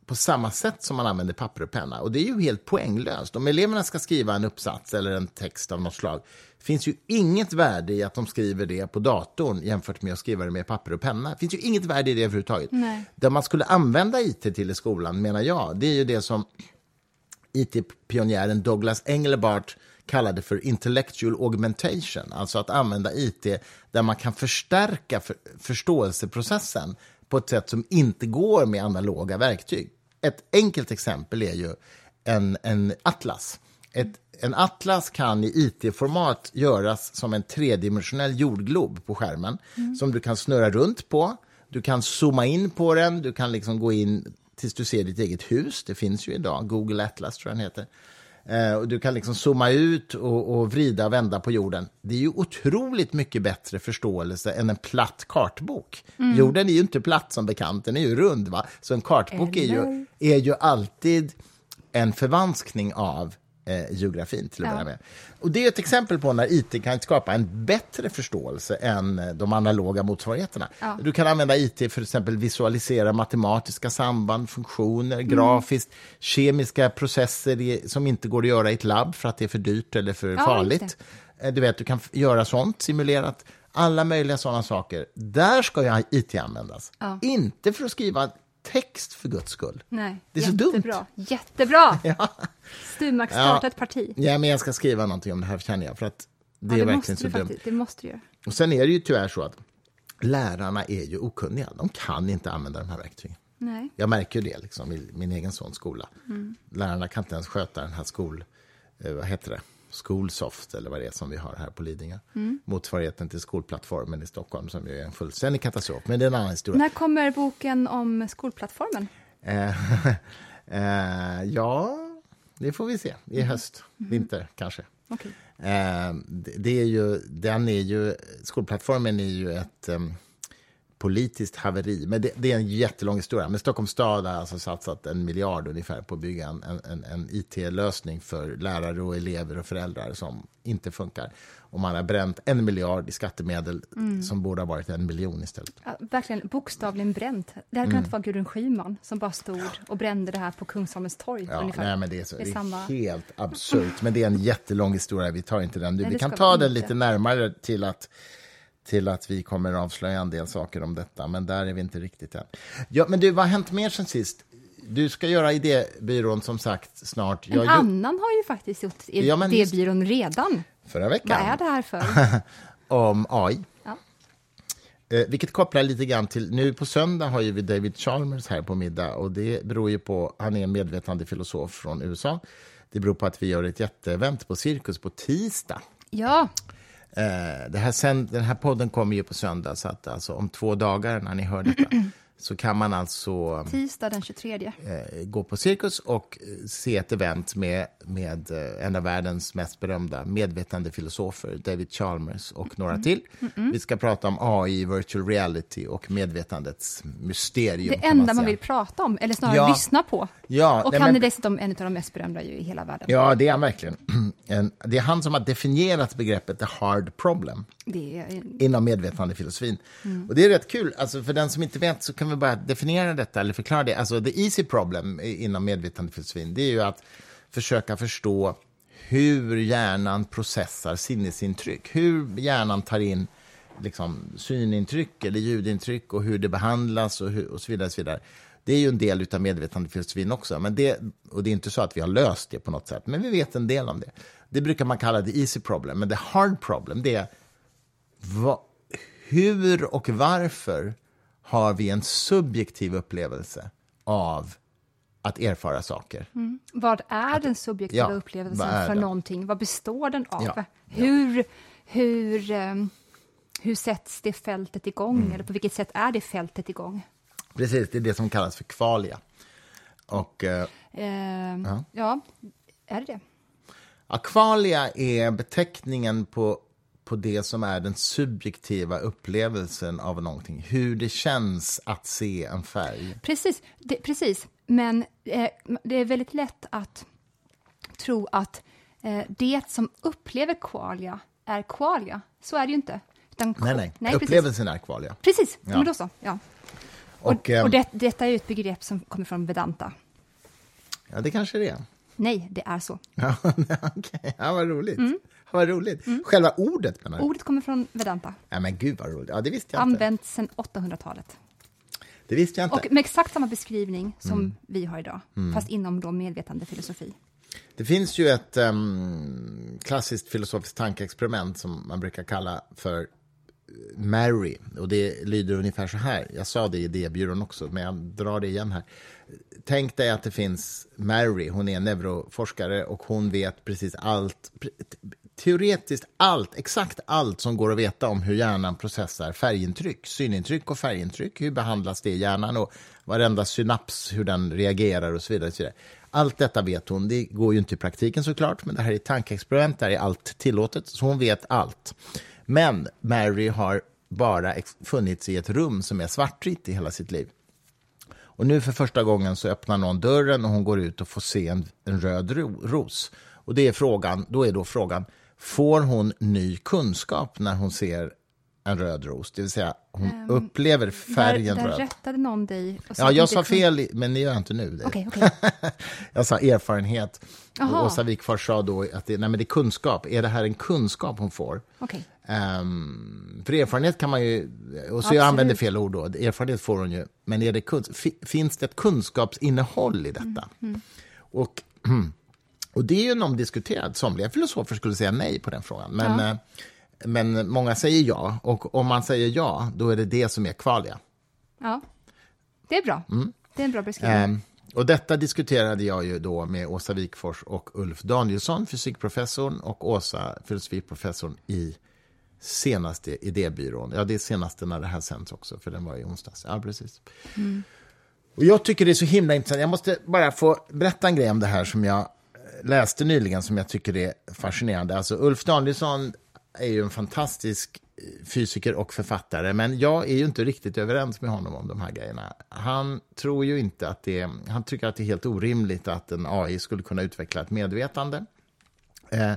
på samma sätt som man använder papper och penna. Och det är ju helt poänglöst. Om eleverna ska skriva en uppsats eller en text av något slag finns ju inget värde i att de skriver det på datorn jämfört med att skriva det med papper och penna. Det finns ju inget värde i det överhuvudtaget. Nej. Det man skulle använda it till i skolan, menar jag, det är ju det som it-pionjären Douglas Engelbart kallade för intellectual augmentation, alltså att använda it där man kan förstärka för, förståelseprocessen på ett sätt som inte går med analoga verktyg. Ett enkelt exempel är ju en, en atlas. Ett, en atlas kan i it-format göras som en tredimensionell jordglob på skärmen mm. som du kan snurra runt på. Du kan zooma in på den, du kan liksom gå in tills du ser ditt eget hus. Det finns ju idag, Google Atlas tror jag den heter. Eh, och du kan liksom zooma ut och, och, vrida och vända på jorden. Det är ju otroligt mycket bättre förståelse än en platt kartbok. Mm. Jorden är ju inte platt som bekant, den är ju rund. Va? Så en kartbok är ju, är ju alltid en förvanskning av eh, geografin till att ja. börja med. Och det är ett exempel på när IT kan skapa en bättre förståelse än eh, de analoga motsvarigheterna. Ja. Du kan använda IT för att exempel visualisera matematiska samband, funktioner, mm. grafiskt, kemiska processer i, som inte går att göra i ett labb för att det är för dyrt eller för ja, farligt. Eh, du vet, du kan göra sånt simulerat alla möjliga sådana saker. Där ska ju IT användas. Ja. Inte för att skriva text för guds skull. Nej, det är jättebra. så dumt. Jättebra! ja. Sturmark, starta ja. ett parti. Ja, men jag ska skriva någonting om det här, känner jag. För att det, ja, det är verkligen så dumt. Det måste du göra. Och sen är det ju tyvärr så att lärarna är ju okunniga. De kan inte använda de här verktygen. Nej. Jag märker det liksom, i min egen sons skola. Mm. Lärarna kan inte ens sköta den här skol... Eh, vad heter det? Schoolsoft, eller vad det är som vi har här på Lidingö. Mm. Motsvarigheten till skolplattformen i Stockholm, som ju är en fullständig katastrof. Men det är en annan historia. När kommer boken om skolplattformen? Eh, eh, ja, det får vi se. I mm. höst, mm. vinter kanske. Okay. Eh, det, är ju, den är ju, skolplattformen är ju ett um, politiskt haveri. Men det, det, är en jättelång historia. Men Stockholms stad har alltså satsat en miljard ungefär på att bygga en, en, en it-lösning för lärare och elever och föräldrar som inte funkar. Och man har bränt en miljard i skattemedel mm. som borde ha varit en miljon istället. Ja, verkligen bokstavligen bränt. Det hade kunnat mm. vara Gudrun Schyman som bara stod och brände det här på Kungsholmens torg. Ja, nej, men det är, så, det är, samma... helt absurt. Men det är en jättelång historia, vi tar inte den nu. Nej, vi kan ta den lite närmare till att till att vi kommer avslöja en del saker om detta, men där är vi inte riktigt än. Ja, men du, vad har hänt mer sen sist? Du ska göra idébyrån som sagt snart. En jag, annan har ju faktiskt gjort idébyrån ja, redan. Förra veckan. Vad är det här för? om AI. Ja. Eh, vilket kopplar lite grann till, nu på söndag har ju vi David Chalmers här på middag och det beror ju på, han är en medvetande filosof från USA. Det beror på att vi gör ett jätteevent på Cirkus på tisdag. Ja. Eh, det här sen, den här podden kommer ju på söndag, så att alltså, om två dagar när ni hör detta. så kan man alltså... Tisdag den 23. Eh, gå på Cirkus och eh, se ett event med, med eh, en av världens mest berömda medvetande filosofer, David Chalmers och några mm. till. Mm -mm. Vi ska prata om AI, virtual reality och medvetandets mysterium. Det enda man, man, vill prata om, eller snarare ja. lyssna på. Ja, och han men... är dessutom en av de mest berömda i hela världen. Ja, det är han verkligen. det är han som har definierat begreppet the hard problem är... inom medvetandefilosofin. Mm. Och det är rätt kul, alltså för den som inte vet så kan vi bara definiera detta eller förklara det. Alltså the easy problem inom medvetandefilosofin, det är ju att försöka förstå hur hjärnan processar sinnesintryck, hur hjärnan tar in liksom, synintryck eller ljudintryck och hur det behandlas och, hur, och så vidare. Och så vidare. Det är ju en del av medvetandefilosofin också. Men det, och det är inte så att vi har löst det på något sätt, men vi vet en del om det. Det brukar man kalla det easy problem, men det hard problem, det är va, hur och varför har vi en subjektiv upplevelse av att erfara saker. Mm. Vad är att, den subjektiva ja, upplevelsen för den? någonting? Vad består den av? Ja, hur, ja. hur, um, hur sätts det fältet igång? Mm. Eller på vilket sätt är det fältet igång? Precis, det är det som kallas för kvalia. Och, uh, uh, ja. är det det? Ja, kvalia är beteckningen på på det som är den subjektiva upplevelsen av någonting. Hur det känns att se en färg. Precis, det, precis. men eh, det är väldigt lätt att tro att eh, det som upplever kvalia är kvalia. Så är det ju inte. Utan, nej, nej, nej upplevelsen precis. är kvalia. Precis, ja. men då så. Ja. Och, och, och det, detta är ett begrepp som kommer från Vedanta. Ja, det kanske det är. Nej, det är så. Ja, okay. ja vad roligt. Mm. Vad roligt. Mm. Själva ordet menar du? Ordet kommer från Vedanta. Ja, men gud vad roligt. Ja, det visste jag Använts sedan 800-talet. Det visste jag inte. Och med exakt samma beskrivning som mm. vi har idag, mm. fast inom då medvetande filosofi. Det finns ju ett um, klassiskt filosofiskt tankeexperiment som man brukar kalla för Mary. Och det lyder ungefär så här. Jag sa det i idébyrån också, men jag drar det igen här. Tänk dig att det finns Mary, hon är neuroforskare och hon vet precis allt, teoretiskt allt, exakt allt som går att veta om hur hjärnan processar färgintryck, synintryck och färgintryck. Hur behandlas det i hjärnan och varenda synaps, hur den reagerar och så vidare. Och så vidare. Allt detta vet hon. Det går ju inte i praktiken såklart, men det här är ett tankeexperiment, där är allt tillåtet, så hon vet allt. Men Mary har bara funnits i ett rum som är svartvitt i hela sitt liv. Och nu för första gången så öppnar någon dörren och hon går ut och får se en, en röd ro, ros. Och det är frågan, då är då frågan, får hon ny kunskap när hon ser en röd ros? Det vill säga, hon um, upplever färgen där, där röd. rättade någon dig? ja, jag sa fel, men det gör jag inte nu. Okay, okay. jag sa erfarenhet. Och Åsa Wikfors sa då att det, nej, men det är kunskap. Är det här en kunskap hon får? Okay. Um, ehm, för erfarenhet kan man ju... Och så Absolut. jag använder fel ord då. Erfarenhet får hon ju. Men är det finns det ett kunskapsinnehåll i detta? Mm, mm. Och, och det är ju omdiskuterad. Somliga filosofer skulle säga nej på den frågan. Men, ja. Eh, men många säger ja. Och om man säger ja, då är det det som är kvalia. Ja, det är bra. Mm. Det är en bra beskrivning. Um, och detta diskuterade jag ju då med Åsa Wikfors och Ulf Danielsson, fysikprofessorn, och Åsa, filosofiprofessorn i senaste idébyrån. Ja, det är senaste när det här sänds också, för den var i onsdags. Ja, precis. Mm. Och jag tycker det är så himla intressant. Jag måste bara få berätta en grej om det här som jag läste nyligen, som jag tycker är fascinerande. Alltså, Ulf Danielsson är ju en fantastisk eh, fysiker och författare, men jag är ju inte riktigt överens med honom om de här grejerna. Han tror ju inte att det, han tycker att det är helt orimligt att en AI skulle kunna utveckla ett medvetande. Eh,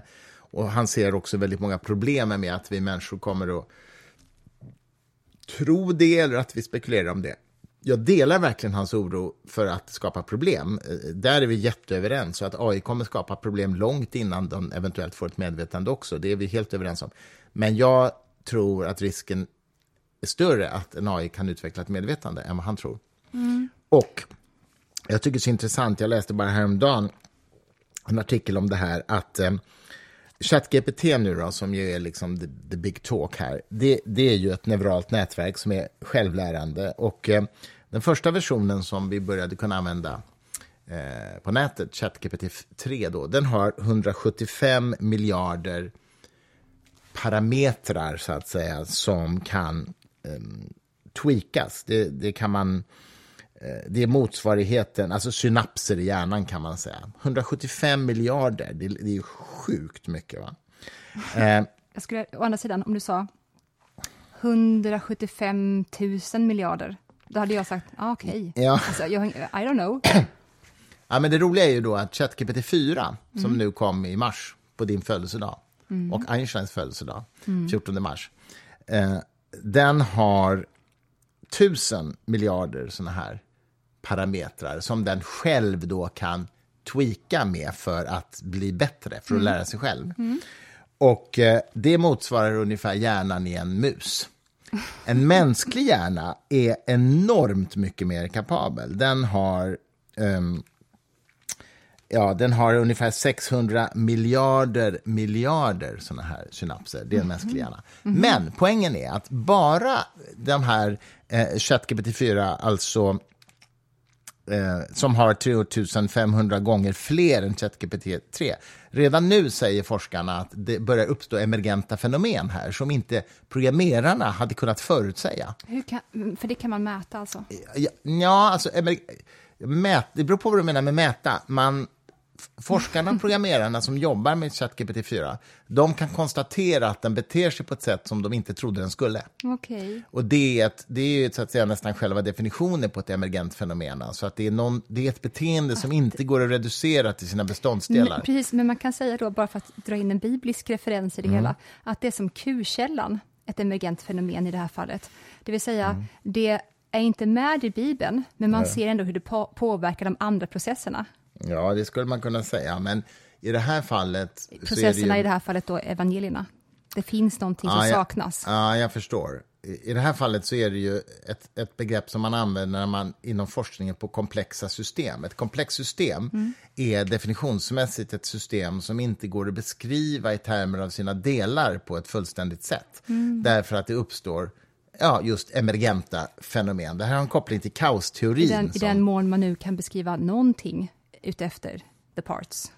och han ser också väldigt många problem med att vi människor kommer att tro det eller att vi spekulerar om det. Jag delar verkligen hans oro för att skapa problem. Eh, där är vi jätteöverens. Så att AI kommer skapa problem långt innan de eventuellt får ett medvetande också. Det är vi helt överens om. Men jag tror att risken är större att en AI kan utveckla ett medvetande än vad han tror. Mm. Och jag tycker det är så intressant, jag läste bara häromdagen en artikel om det här, att eh, ChatGPT nu då, som ju är liksom the, the big talk här, det, det, är ju ett neuralt nätverk som är självlärande. Och eh, den första versionen som vi började kunna använda eh, på nätet, ChatGPT 3, då, den har 175 miljarder parametrar, så att säga, som kan eh, tweakas. Det, det kan man... Eh, det är motsvarigheten, alltså synapser i hjärnan kan man säga. 175 miljarder, det, det är sjukt mycket. va? Eh, Jag skulle, å andra sidan, om du sa 175 000 miljarder, då hade jag sagt, ah, okej. Okay. Ja. Alltså, I don't know. ja, men det roliga är ju då att ChatGPT 4, som mm. nu kom i mars på din födelsedag, mm. och Einsteins födelsedag, mm. 14 mars, eh, den har tusen miljarder såna här parametrar som den själv då kan tweaka med för att bli bättre, för att mm. lära sig själv. Mm. Och eh, det motsvarar ungefär hjärnan i en mus. En mänsklig hjärna är enormt mycket mer kapabel. Den har, um, ja, den har ungefär 600 miljarder miljarder såna här synapser. Det är en mänsklig hjärna. Mm. Men poängen är att bara de här eh, ChatGPT-4, alltså eh, som har 3500 gånger fler än ChatGPT-3. Redan nu säger forskarna att det börjar uppstå emergenta fenomen här som inte programmerarna hade kunnat förutsäga. Hur kan, för det kan man mäta alltså? Ja, ja alltså, mät, det beror på vad du menar med mäta. Man forskarna, programmerarna som jobbar med ChatGPT 4, de kan konstatera att den beter sig på ett sätt som de inte trodde den skulle. Okay. Och det är, ett, det är så att säga nästan själva definitionen på ett emergent fenomen. Alltså att det är, någon, det är ett beteende som inte går att reducera till sina beståndsdelar. Men, precis, men man kan säga då, bara för att dra in en biblisk referens i det mm. hela, att det är som Q-källan, ett emergent fenomen i det här fallet. Det vill säga, mm. det är inte med i Bibeln, men man Nej. ser ändå hur det på påverkar de andra processerna. Ja, det skulle man kunna säga, men i det här fallet... Processerna det ju... i det här fallet då evangelierna. Det finns någonting som ja, saknas. Ja, jag förstår. I det här fallet så är det ju ett, ett begrepp som man använder när man, inom forskningen på komplexa system. Ett komplext system mm. är definitionsmässigt ett system som inte går att beskriva i termer av sina delar på ett fullständigt sätt. Mm. Därför att det uppstår ja, just emergenta fenomen. Det här har en koppling till kaosteorin. I den, som... I den mån man nu kan beskriva någonting utefter the parts,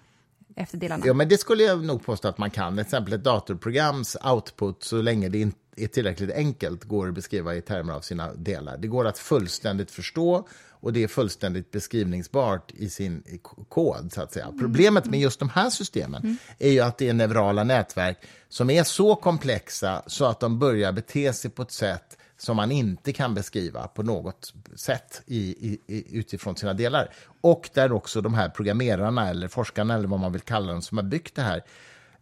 efter delarna. Ja, men det skulle jag nog påstå att man kan. Till exempel ett datorprograms output, så länge det inte är tillräckligt enkelt, går att beskriva i termer av sina delar. Det går att fullständigt förstå och det är fullständigt beskrivningsbart i sin kod. så att säga. Mm. Problemet med just de här systemen mm. är ju att det är neurala nätverk som är så komplexa så att de börjar bete sig på ett sätt som man inte kan beskriva på något sätt i, i, utifrån sina delar. Och där också de här programmerarna, eller forskarna, eller vad man vill kalla dem, som har byggt det här,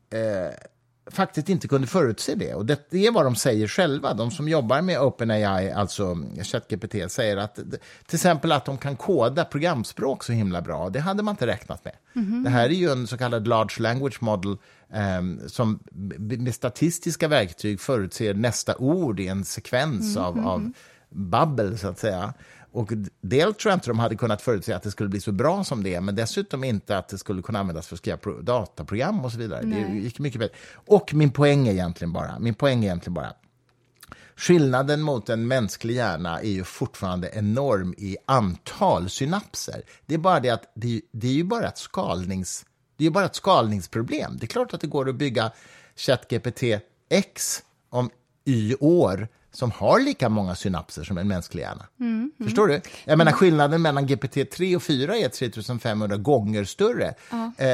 eh, faktiskt inte kunde förutse det. Och det, är vad de säger själva. De som jobbar med OpenAI, alltså ChatGPT, säger att till exempel att de kan koda programspråk så himla bra. Det hade man inte räknat med. Mm -hmm. Det här är ju en så kallad large language model um, som med statistiska verktyg förutser nästa ord i en sekvens mm -hmm. av, av babbel, så att säga. Och dels tror jag inte de hade kunnat förutse att det skulle bli så bra som det är, men dessutom inte att det skulle kunna användas för att skriva dataprogram och så vidare. Nej. Det gick mycket bättre. Och min poäng är egentligen bara, min poäng är egentligen bara Skillnaden mot en mänsklig hjärna är ju fortfarande enorm i antal synapser. Det är bara det att det, det är ju bara ett skalnings, det är bara ett skalningsproblem. Det är klart att det går att bygga ChatGPT X om y år som har lika många synapser som en mänsklig hjärna. Förstår du? Jag menar skillnaden mellan GPT-3 och 4 är 3500 gånger större. Eh,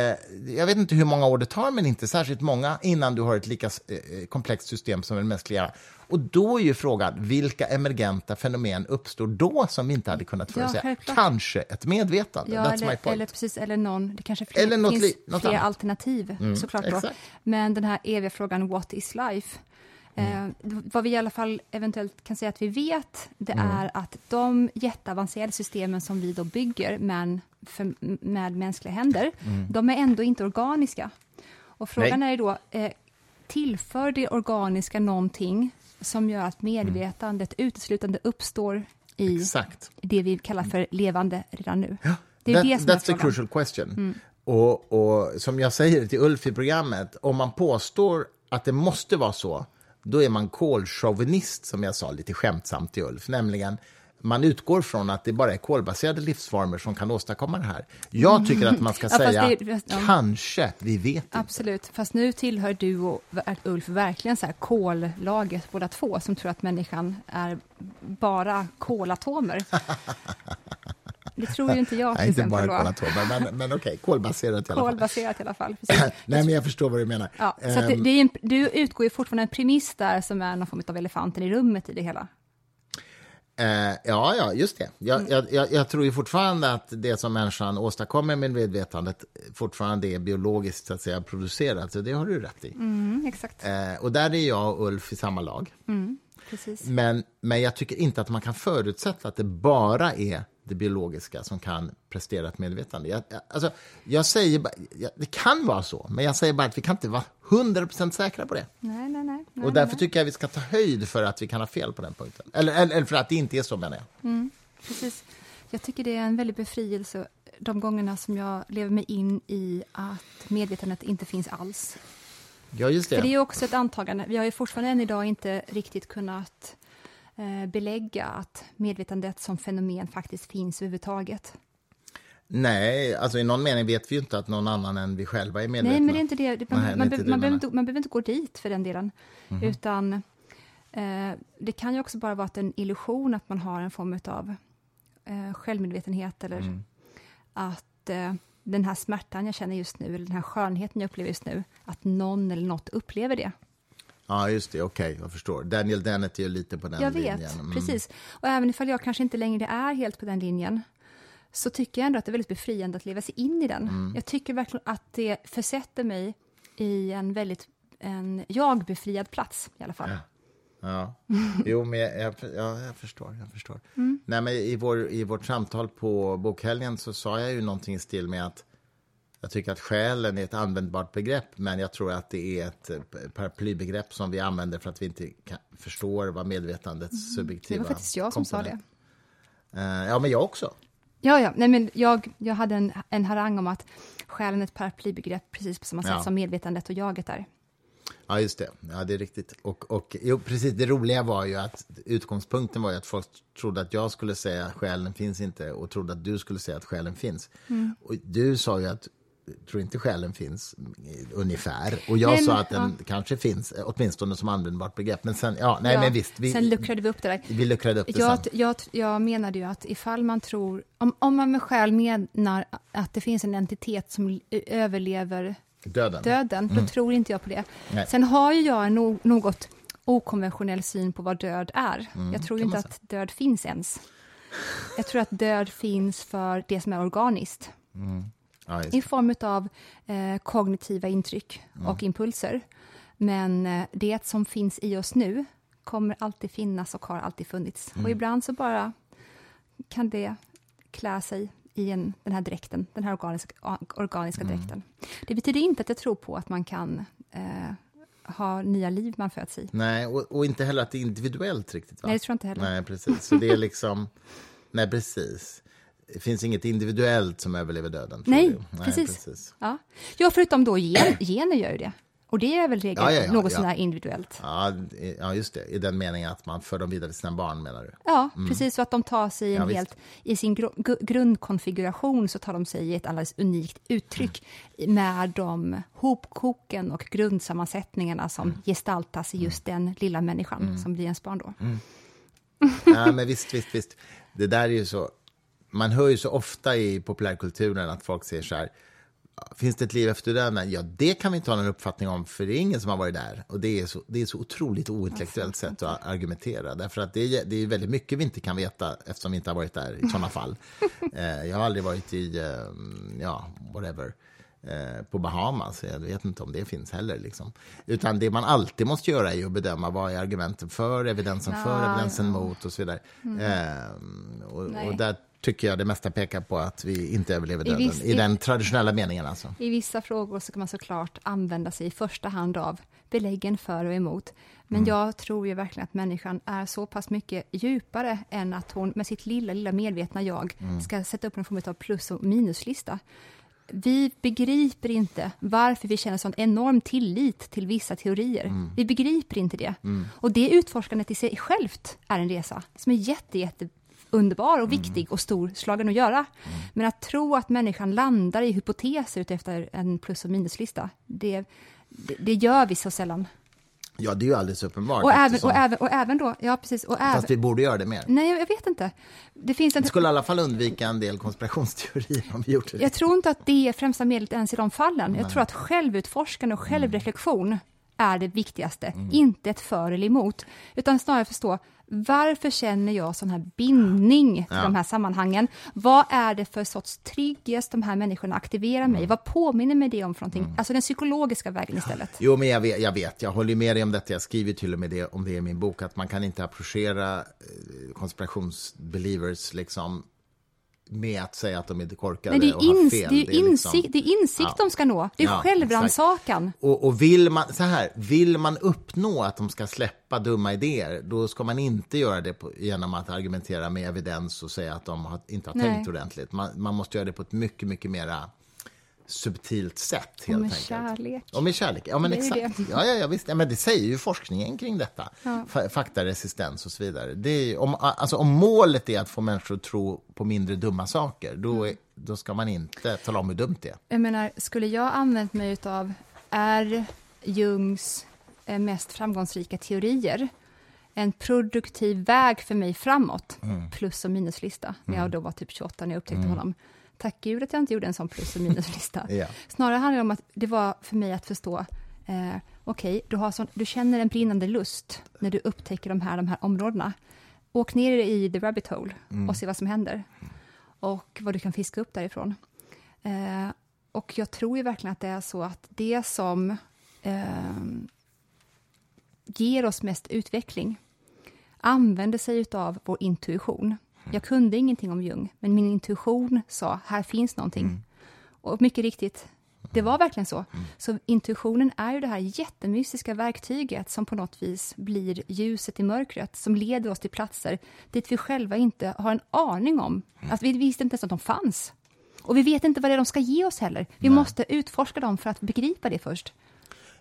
jag vet inte hur många år det tar, men inte särskilt många innan du har ett lika eh, komplext system som en mänsklig hjärna. Och då är ju frågan, vilka emergenta fenomen uppstår då som vi inte hade kunnat förutsäga? självklart. Kanske ett medvetande, Ja, eller, eller, precis, eller någon, det kanske fler, Eller något finns något fler annat. Mm, alternativ såklart. Då. exakt. Men den här eviga frågan, what is life? Mm. Eh, vad vi i alla fall eventuellt kan säga att vi vet, det Mm. är att de jätteavancerade systemen som vi då bygger men för, med mänskliga händer, Mm. de är ändå inte organiska. Och frågan Nej. är då, eh, tillför det organiska någonting som gör att medvetandet uteslutande uppstår i Exakt. det vi kallar för levande redan nu? Ja, Det är that, det som är that's the frågan. Mm. crucial question. Och, och som jag säger till Ulf i programmet, om man påstår att det måste vara så, då är man kolchauvinist, som jag sa lite skämtsamt till Ulf. Nämligen, man utgår från att det bara är kolbaserade livsformer som kan åstadkomma det här. Jag tycker att man ska fast säga, det- ja. kanske, vi vet inte. Absolut, fast nu tillhör du och Ulf verkligen så här kollaget båda två som tror att människan är bara kolatomer. Det tror ju inte jag Nej, inte bara kolatomer, men, men okej, kolbaserat i alla fall. Kolbaserat i alla fall. Nej, men jag förstår vad du menar. Ja, så att det, Ehm, det en, du utgår ju fortfarande en premiss där som är någon form av elefanten i rummet i det hela. Eh, ja, ja, just det. Jag, Mm. jag, jag, tror ju fortfarande att det som människan åstadkommer med medvetandet fortfarande är biologiskt så att säga, producerat. Så det har du rätt i. Mm, exakt, Eh, och där är jag och Ulf i samma lag. precis. Men, men jag tycker inte att man kan förutsätta att det bara är det biologiska som kan prestera ett medvetande. Jag, jag, alltså, jag säger bara, jag, det kan vara så, men jag säger bara att vi kan inte vara 100% säkra på det. Nej, nej, nej. nej Och därför nej. tycker jag vi ska ta höjd för att vi kan ha fel på den punkten. Eller, eller, eller för att det inte är så, menar jag. Precis. Jag tycker det är en väldig befrielse de gångerna som jag lever mig in i att medvetandet inte finns alls. Ja, just det. För det är också ett antagande. Vi har ju fortfarande än idag inte riktigt kunnat belägga att medvetandet som fenomen faktiskt finns överhuvudtaget. Nej, alltså i någon mening vet vi ju inte att någon annan än vi själva är medvetna. Nej, men det är inte det. man, Nej, man, inte be- man, behöver inte, man behöver inte gå dit för den delen. Mhm. Utan eh, det kan ju också bara vara en illusion att man har en form av eh, självmedvetenhet eller Mm. att eh, den här smärtan jag känner just nu, eller den här skönheten jag upplever just nu, att någon eller något upplever det. Ja, just det. Okej, jag förstår. Daniel Dennett är ju lite på den Jag linjen. vet, Mm. precis. Och även ifall jag kanske inte längre är helt på den linjen, så tycker jag ändå att det är väldigt befriande att leva sig in i den. Mm. Jag tycker verkligen att det försätter mig i en väldigt en jag-befriad plats i alla fall. Ja. Jo, men jag, jag, ja, jag förstår. Jag förstår. Mm. Nej, men i, vår, I vårt samtal på bokhelgen så sa jag ju någonting i stil med att jag tycker att själen är ett användbart begrepp, men jag tror att det är ett eh, paraplybegrepp som vi använder för att vi inte kan, förstår vad medvetandets Mm. Det subjektiva var faktiskt jag som sa det. komponent- Eh, ja, men jag också. Ja, ja. Nej, men jag, jag hade en, en harang om att själen är ett paraplybegrepp precis på samma sätt Ja. som medvetandet och jaget är. Ja, just det. Ja, det är riktigt. Och, och jo, precis, det roliga var ju att utgångspunkten var ju att folk trodde att jag skulle säga att själen finns inte och trodde att du skulle säga att själen finns. Mm. Och du sa ju att tror inte själen finns, eh, ungefär. Och jag Nej, sa att den kanske finns, eh, åtminstone som användbart begrepp. Men sen, ja, nej ja, men visst. Vi, sen luckrade vi upp det där. vi luckrade upp det Jag, sen. jag, jag menade ju att ifall man tror, om, om man med själ menar att det finns en entitet som l- överlever Döden. döden, då tror inte jag på det. Mm. Nej. Sen har ju jag no, något okonventionell syn på vad död är. jag tror Mm, inte att död finns ens. Jag tror att död finns för det som är organiskt Ja, i form av eh, kognitiva intryck Mm. och impulser. Men eh, det som finns i oss nu kommer alltid finnas och har alltid funnits. Mm. Och ibland så bara kan det klä sig i en, den här dräkten, den här organiska, organiska Mm. dräkten. Det betyder inte att jag tror på att man kan eh, ha nya liv man föds i. Nej, och, och inte heller att det är individuellt riktigt. Va? Nej, det tror jag inte heller. Nej, precis. Så det är liksom... Nej, precis. Det finns inget individuellt som överlever döden. Nej, du? precis. precis. Ja. ja, förutom då gen, gener gör ju det. Och det är väl regel Ja, ja, ja, något ja. sånär individuellt? Ja, ja, just det. I den meningen att man för dem vidare till sina barn, menar du? Ja, precis. Så att de tar sig Mm. En helt, i sin gu- grundkonfiguration så tar de sig i ett alldeles unikt uttryck Mm. med de hopkoken och grundsammansättningarna som Mm. gestaltas i just den lilla människan som blir ens barn då. Mm. Ja, men visst, visst, visst. Det där är ju så... Man hör ju så ofta i populärkulturen att folk säger så här... Finns det ett liv efter döden? Ja, det kan vi inte ha någon uppfattning om, för det är ingen som har varit där. Och det är så, det är så otroligt ointellektuellt sätt att argumentera. Därför att det är, det är väldigt mycket vi inte kan veta eftersom vi inte har varit där i sådana fall. Eh, jag har aldrig varit i, eh, ja, whatever, eh, på Bahamas. så Jag vet inte om det finns heller. Liksom. Utan det man alltid måste göra är att bedöma vad är argumenten för, evidensen för, evidensen mot och så vidare. Eh, och, Nej. och där tycker jag det mesta pekar på att vi inte överlever I döden. viss- I i- den traditionella meningen alltså. I vissa frågor så kan man såklart använda sig i första hand av beläggen för och emot. Men jag tror ju verkligen att människan är så pass mycket djupare än att hon med sitt lilla, lilla medvetna jag ska sätta upp en form av plus och minuslista. Vi begriper inte varför vi känner sån enorm tillit till vissa teorier. Vi begriper inte det. Och det utforskandet i sig självt är en resa som är jätte, jätte underbar och viktig och storslagen att göra. Men att tro att människan landar i hypoteser utefter en plus och minuslista, det, det, det gör vi så sällan. Ja, det är ju alldeles uppenbart. Och även, och, även, och även då, ja precis, och även, Fast vi borde göra det mer. nej jag vet inte. Det finns en, Vi skulle i alla fall undvika en del konspirationsteorier om vi gjorde det. jag tror inte att det är främsta medlet ens i de fallen. Jag tror att självutforskande och självreflektion är det viktigaste, inte ett för eller emot, utan snarare förstå varför känner jag sån här bindning till Ja. de här sammanhangen? Vad är det för sorts trygghet de här människorna aktiverar mig? Vad påminner mig det om för någonting? Alltså den psykologiska vägen istället. Jo, men jag vet, jag vet, jag håller med dig om detta. Jag skriver till och med det, om det i min bok, att man kan inte approchera eh, konspirationsbelievers liksom, med att säga att de är korkade Nej, det är, och har fel. det är, liksom- insikt, det är insikt Ja. de ska nå. Det är Ja, självrannsakan. Och, och vill, man, så här, vill man uppnå att de ska släppa dumma idéer, då ska man inte göra det på, genom att argumentera med evidens och säga att de har, inte har Nej. tänkt ordentligt. Man, man måste göra det på ett mycket, mycket mera subtilt sätt. Och Helt med enkelt. kärlek. Och med kärlek. Ja, men Det är exakt. Ja, ja, ja, visst. Ja, men det säger ju forskningen kring detta. Fa- Faktaresistens och så vidare. Det är, om, alltså, om målet är att få människor att tro på mindre dumma saker, då, är, då ska man inte tala om hur dumt det är. Jag menar, skulle jag använt mig av R. Jungs eh, mest framgångsrika teorier, en produktiv väg för mig framåt, Mm. plus och minuslista, när jag då var typ 28 när jag upptäckte honom. Tack gud att jag inte gjorde en sån plus och minuslista. Ja. Snarare handlar det om att det var för mig att förstå, eh, okej, du, har sån- du känner en brinnande lust när du upptäcker de här, de här områdena. Åk ner i the rabbit hole och se vad som händer och vad du kan fiska upp därifrån. Eh, och jag tror ju verkligen att det är så att det som eh, ger oss mest utveckling använder sig av vår intuition. Jag kunde ingenting om Jung, men min intuition sa här finns någonting. Och mycket riktigt, det var verkligen så. Så intuitionen är ju det här jättemystiska verktyget som på något vis blir ljuset i mörkret, som leder oss till platser dit vi själva inte har en aning om. Att vi visste inte ens att de fanns. Och vi vet inte vad det är de ska ge oss heller. Vi måste utforska dem för att begripa det först.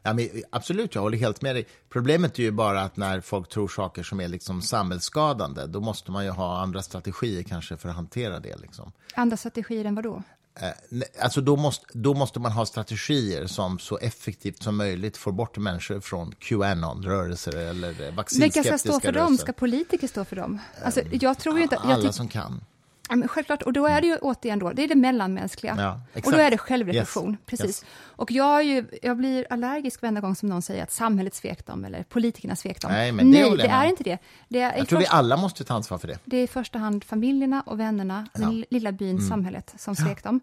Ja, men absolut, jag håller helt med dig. Problemet är ju bara att när folk tror saker som är liksom samhällsskadande, då måste man ju ha andra strategier kanske för att hantera det. Liksom. Andra strategier än vad då? Eh, Alltså då, måste, då måste man ha strategier som så effektivt som möjligt får bort människor från Qanon-rörelser eller eh, Vilka vaccinskeptiska ska stå för dem? rörelser. Ska politiker stå för dem? Alltså, jag tror inte... Jag Alla som kan. Ja, men självklart, och då är det ju återigen då, det är det mellanmänskliga. Ja, och då är det självreflektion, Yes, precis. yes. Och jag, ju, jag blir allergisk varenda gång som någon säger att samhället svek dem, eller politikerna svek dem. Nej, men det Nej, det jag är inte det. Det är, Jag tror vi först, alla måste ta ansvar för det. det är i första hand familjerna och vännerna, den lilla byn, Mm. samhället, som svek dem.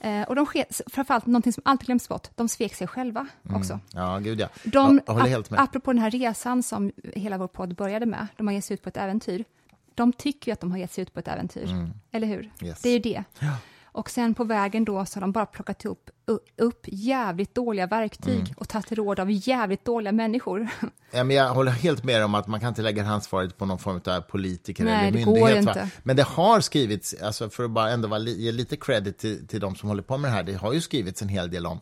Eh, och de framförallt någonting som alltid glöms bort, de svek sig själva också. Ja, gud ja. De, Mm. jag håller ap- helt med. apropå den här resan som hela vår podd började med, de har gett sig ut på ett äventyr. De tycker ju att de har gett sig ut på ett äventyr, eller hur? Mm. Yes. Det är ju det. Och sen på vägen då så har de bara plockat upp, upp jävligt dåliga verktyg Mm. och tagit råd av jävligt dåliga människor. Ja, men jag håller helt med om att man kan inte lägga ansvaret på någon form av politiker Nej, eller det myndighet. inte. Men det har skrivits, alltså för att bara ändå ge lite credit till, till de som håller på med det här, det har ju skrivits en hel del om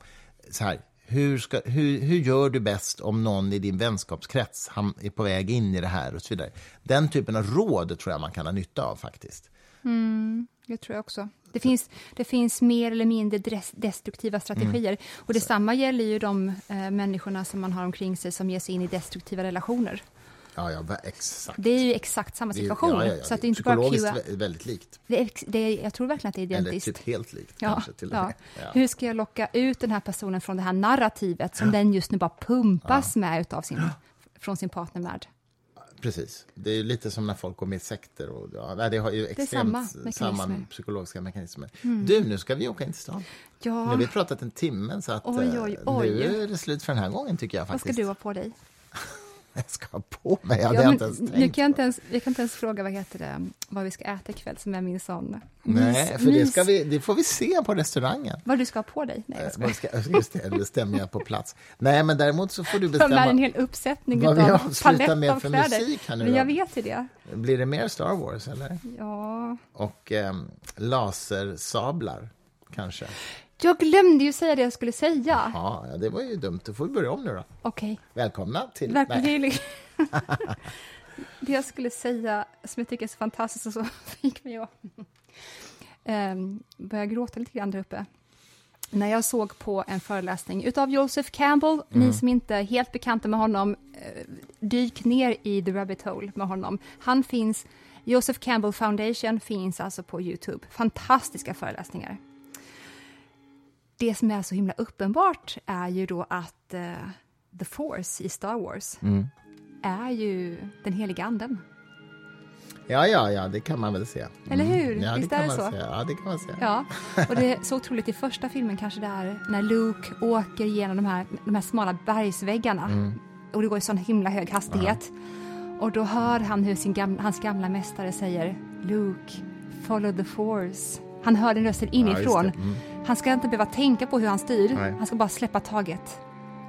så här, hur, ska, hur, hur gör du bäst om någon i din vänskapskrets är på väg in i det här och så vidare. Den typen av råd tror jag man kan ha nytta av faktiskt. Mm, det tror jag också. Det finns, det finns mer eller mindre destruktiva strategier. Mm. Och detsamma gäller ju de eh, människorna som man har omkring sig som ger sig in i destruktiva relationer. Ja, ja, exakt. Det är ju exakt samma situation. Det, ja, ja, ja. Så att det är inte Psykologiskt bara väldigt likt. Det är, det är, jag tror verkligen att det är identiskt. Eller typ helt likt ja, kanske till ja. Hur ska jag locka ut den här personen från det här narrativet som den just nu bara pumpas med utav sin, från sin partner med? Precis. Det är lite som när folk går med i sekter. Och, ja, det har ju extremt samma, samma, psykologiska mekanismer. Mm. Du, nu ska vi åka in till stan. Ja. Nu har vi pratat en timme, så att, oj, oj, eh, oj. nu är det slut för den här gången. tycker jag faktiskt. Vad ska du ha på dig? jag ska ha på mig. Jag ja, inte ens tänkt nu kan jag, inte ens, jag kan inte ens fråga vad, heter det, vad vi ska äta ikväll, som är min sån Nej, för det, vi, det får vi se på restaurangen. Vad du ska ha på dig? Nej, jag ska, just det, det bestämmer jag på plats. Nej, men däremot så får du bestämma... med en hel uppsättning vad av palett med av för kläder. Musik här nu men jag vet ju det. Blir det mer Star Wars, eller? Ja. Och eh, lasersablar, kanske? Jag glömde ju säga det jag skulle säga. Ja, det var ju dumt. Då får vi börja om nu då. Okej. Okay. Välkomna till... Välkomna det jag skulle säga, som jag tycker är så fantastiskt, och så fick mig att um, börja gråta lite grann där uppe. När jag såg på en föreläsning av Joseph Campbell, mm. ni som inte är helt bekanta med honom, eh, dyk ner i the rabbit hole med honom. Han finns, Joseph Campbell Foundation finns alltså på Youtube. Fantastiska föreläsningar det som är så himla uppenbart är ju då att uh, The Force i Star Wars mm. är ju den heliga anden. Ja, ja, ja, det kan man väl. Mm. Eller hur? Ja, Visst är det så? Se. Ja, det kan man se. Ja, och det är så otroligt i första filmen kanske det är när Luke åker genom de här, de här smala bergsväggarna mm. och det går i sån himla hög hastighet. Ja. Och då hör han hur sin gamla, hans gamla mästare säger Luke, follow the force. Han hör den rösten inifrån. Ja, mm. Han ska inte behöva tänka på hur han styr, Nej. han ska bara släppa taget.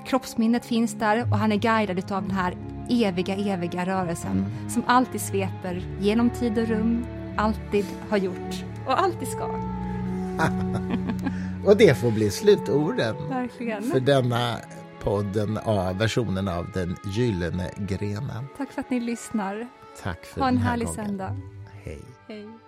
Kroppsminnet finns där och han är guidad av den här eviga, eviga rörelsen mm. som alltid sveper genom tid och rum, alltid har gjort och alltid ska. och det får bli slutorden Verkligen. för denna podden av versionen av Den gyllene grenen. Tack för att ni lyssnar. Tack för ha en härlig gången. söndag. Hej. Hej.